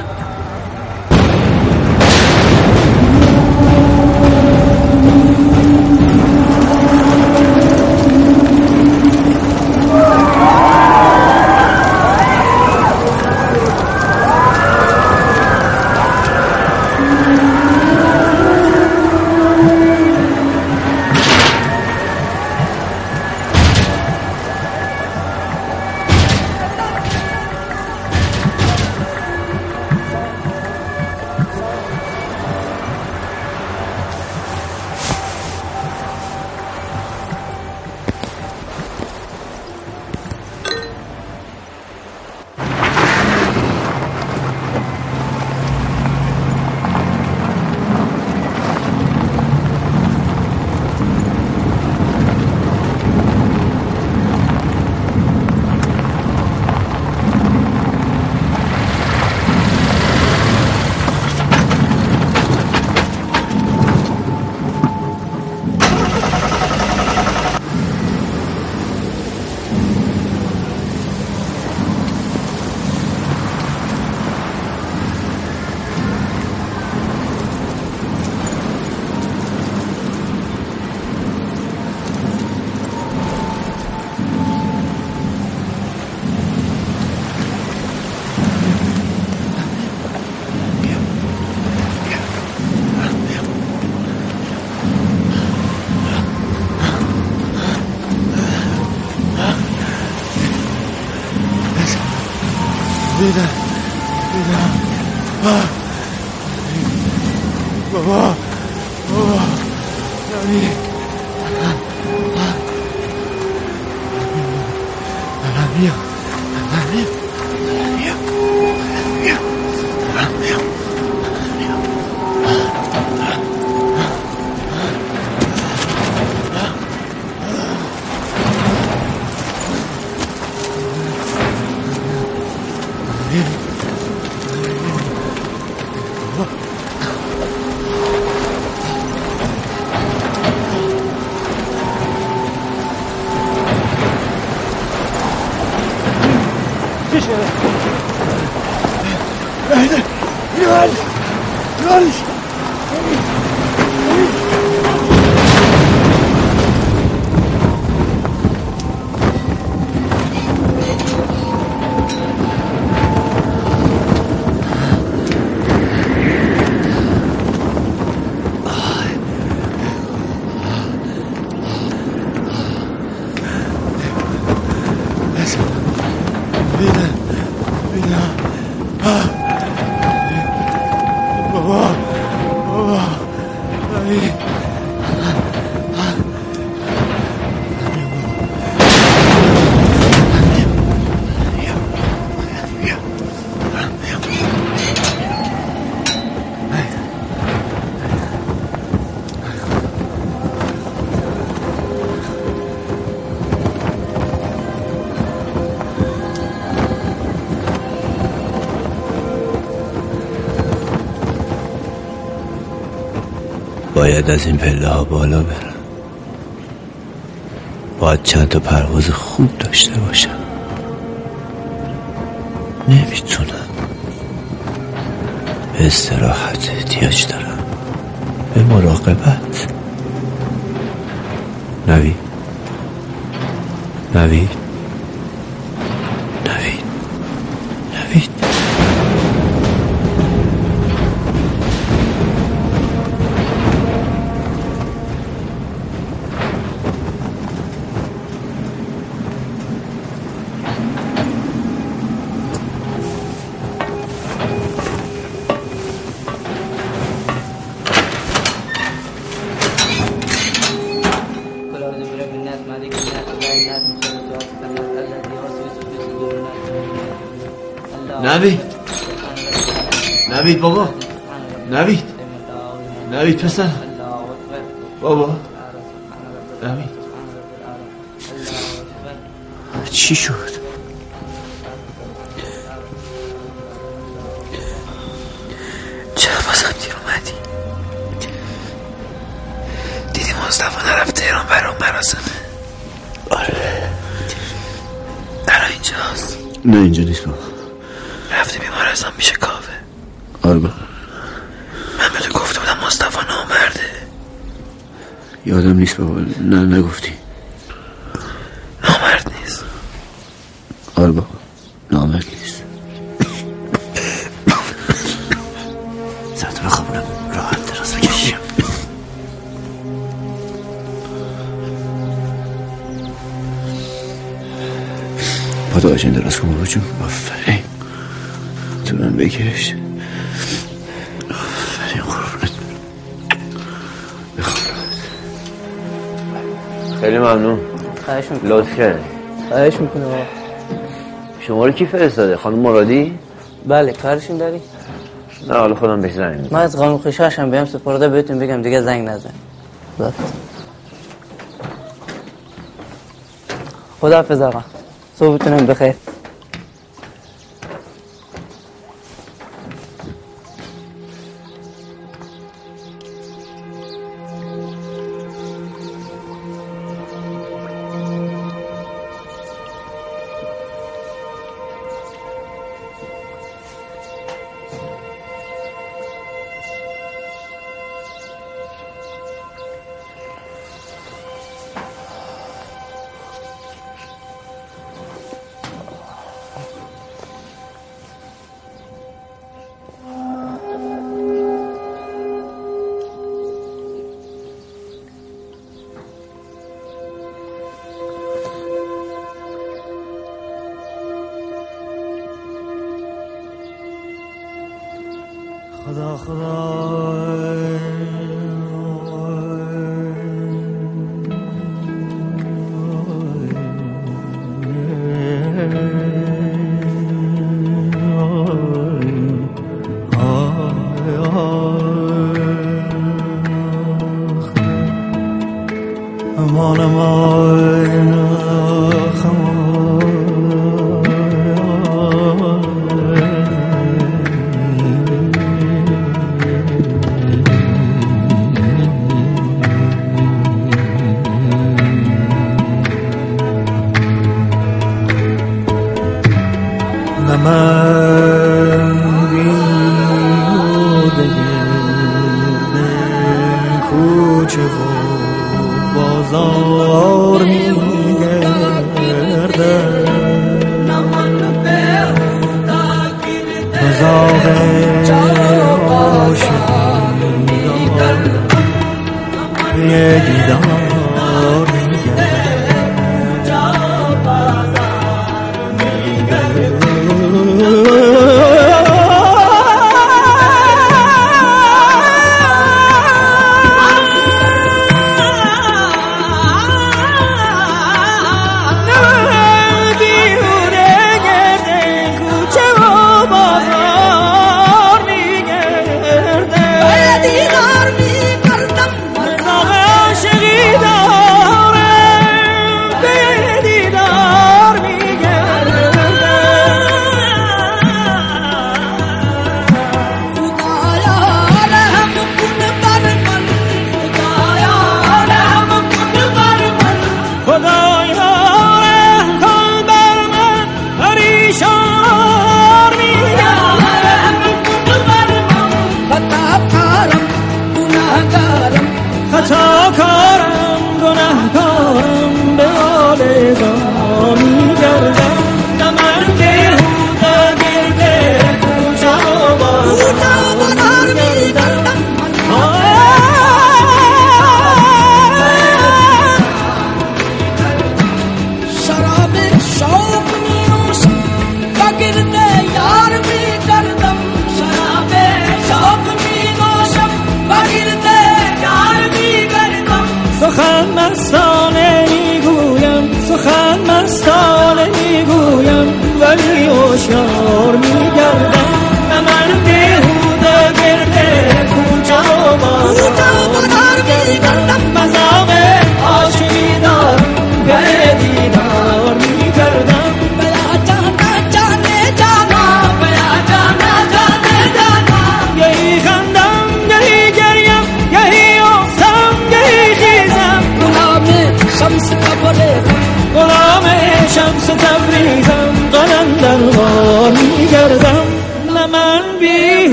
باید از این پله ها بالا برم. باید چند تا پرواز خوب داشته باشم. نمی‌تونم. به استراحت احتیاج دارم. به مراقبت. نوید. نوید؟ نوید. نوید بابا. نوید. نوید پسر. بابا. نوید. چی شد؟ چرا بازم دیر اومدی؟ دیدی مصطفی نرفت تهران برای اون مراسمه آره. الان اینجاست. نه اینجا نیست بابا رفته بیمارستان میشه کاوه آره بابا من به تو گفته بودم مصطفی نامرده یادم نیست بابا. نه نگفتی. نامرد نیست. آره بابا. نامرد نیست. سرت بخوابونم. راحت دراز بکشیم. پا تو قشنگ دراز کن بابا جون. آفرین. تو من بکش. خیلی ممنون. خواهش می‌کنم. لطف کردی. خواهش می‌کنم. شما رو کی فرستاده؟ خانم مرادی؟ بله کارشون داری؟ نه حالا خودم بهش زنگ. من از قانون خشاشم بهم سپرده بهتون بگم دیگه زنگ نزن. خدا خداحافظ آقا. صبحتونم بخیر.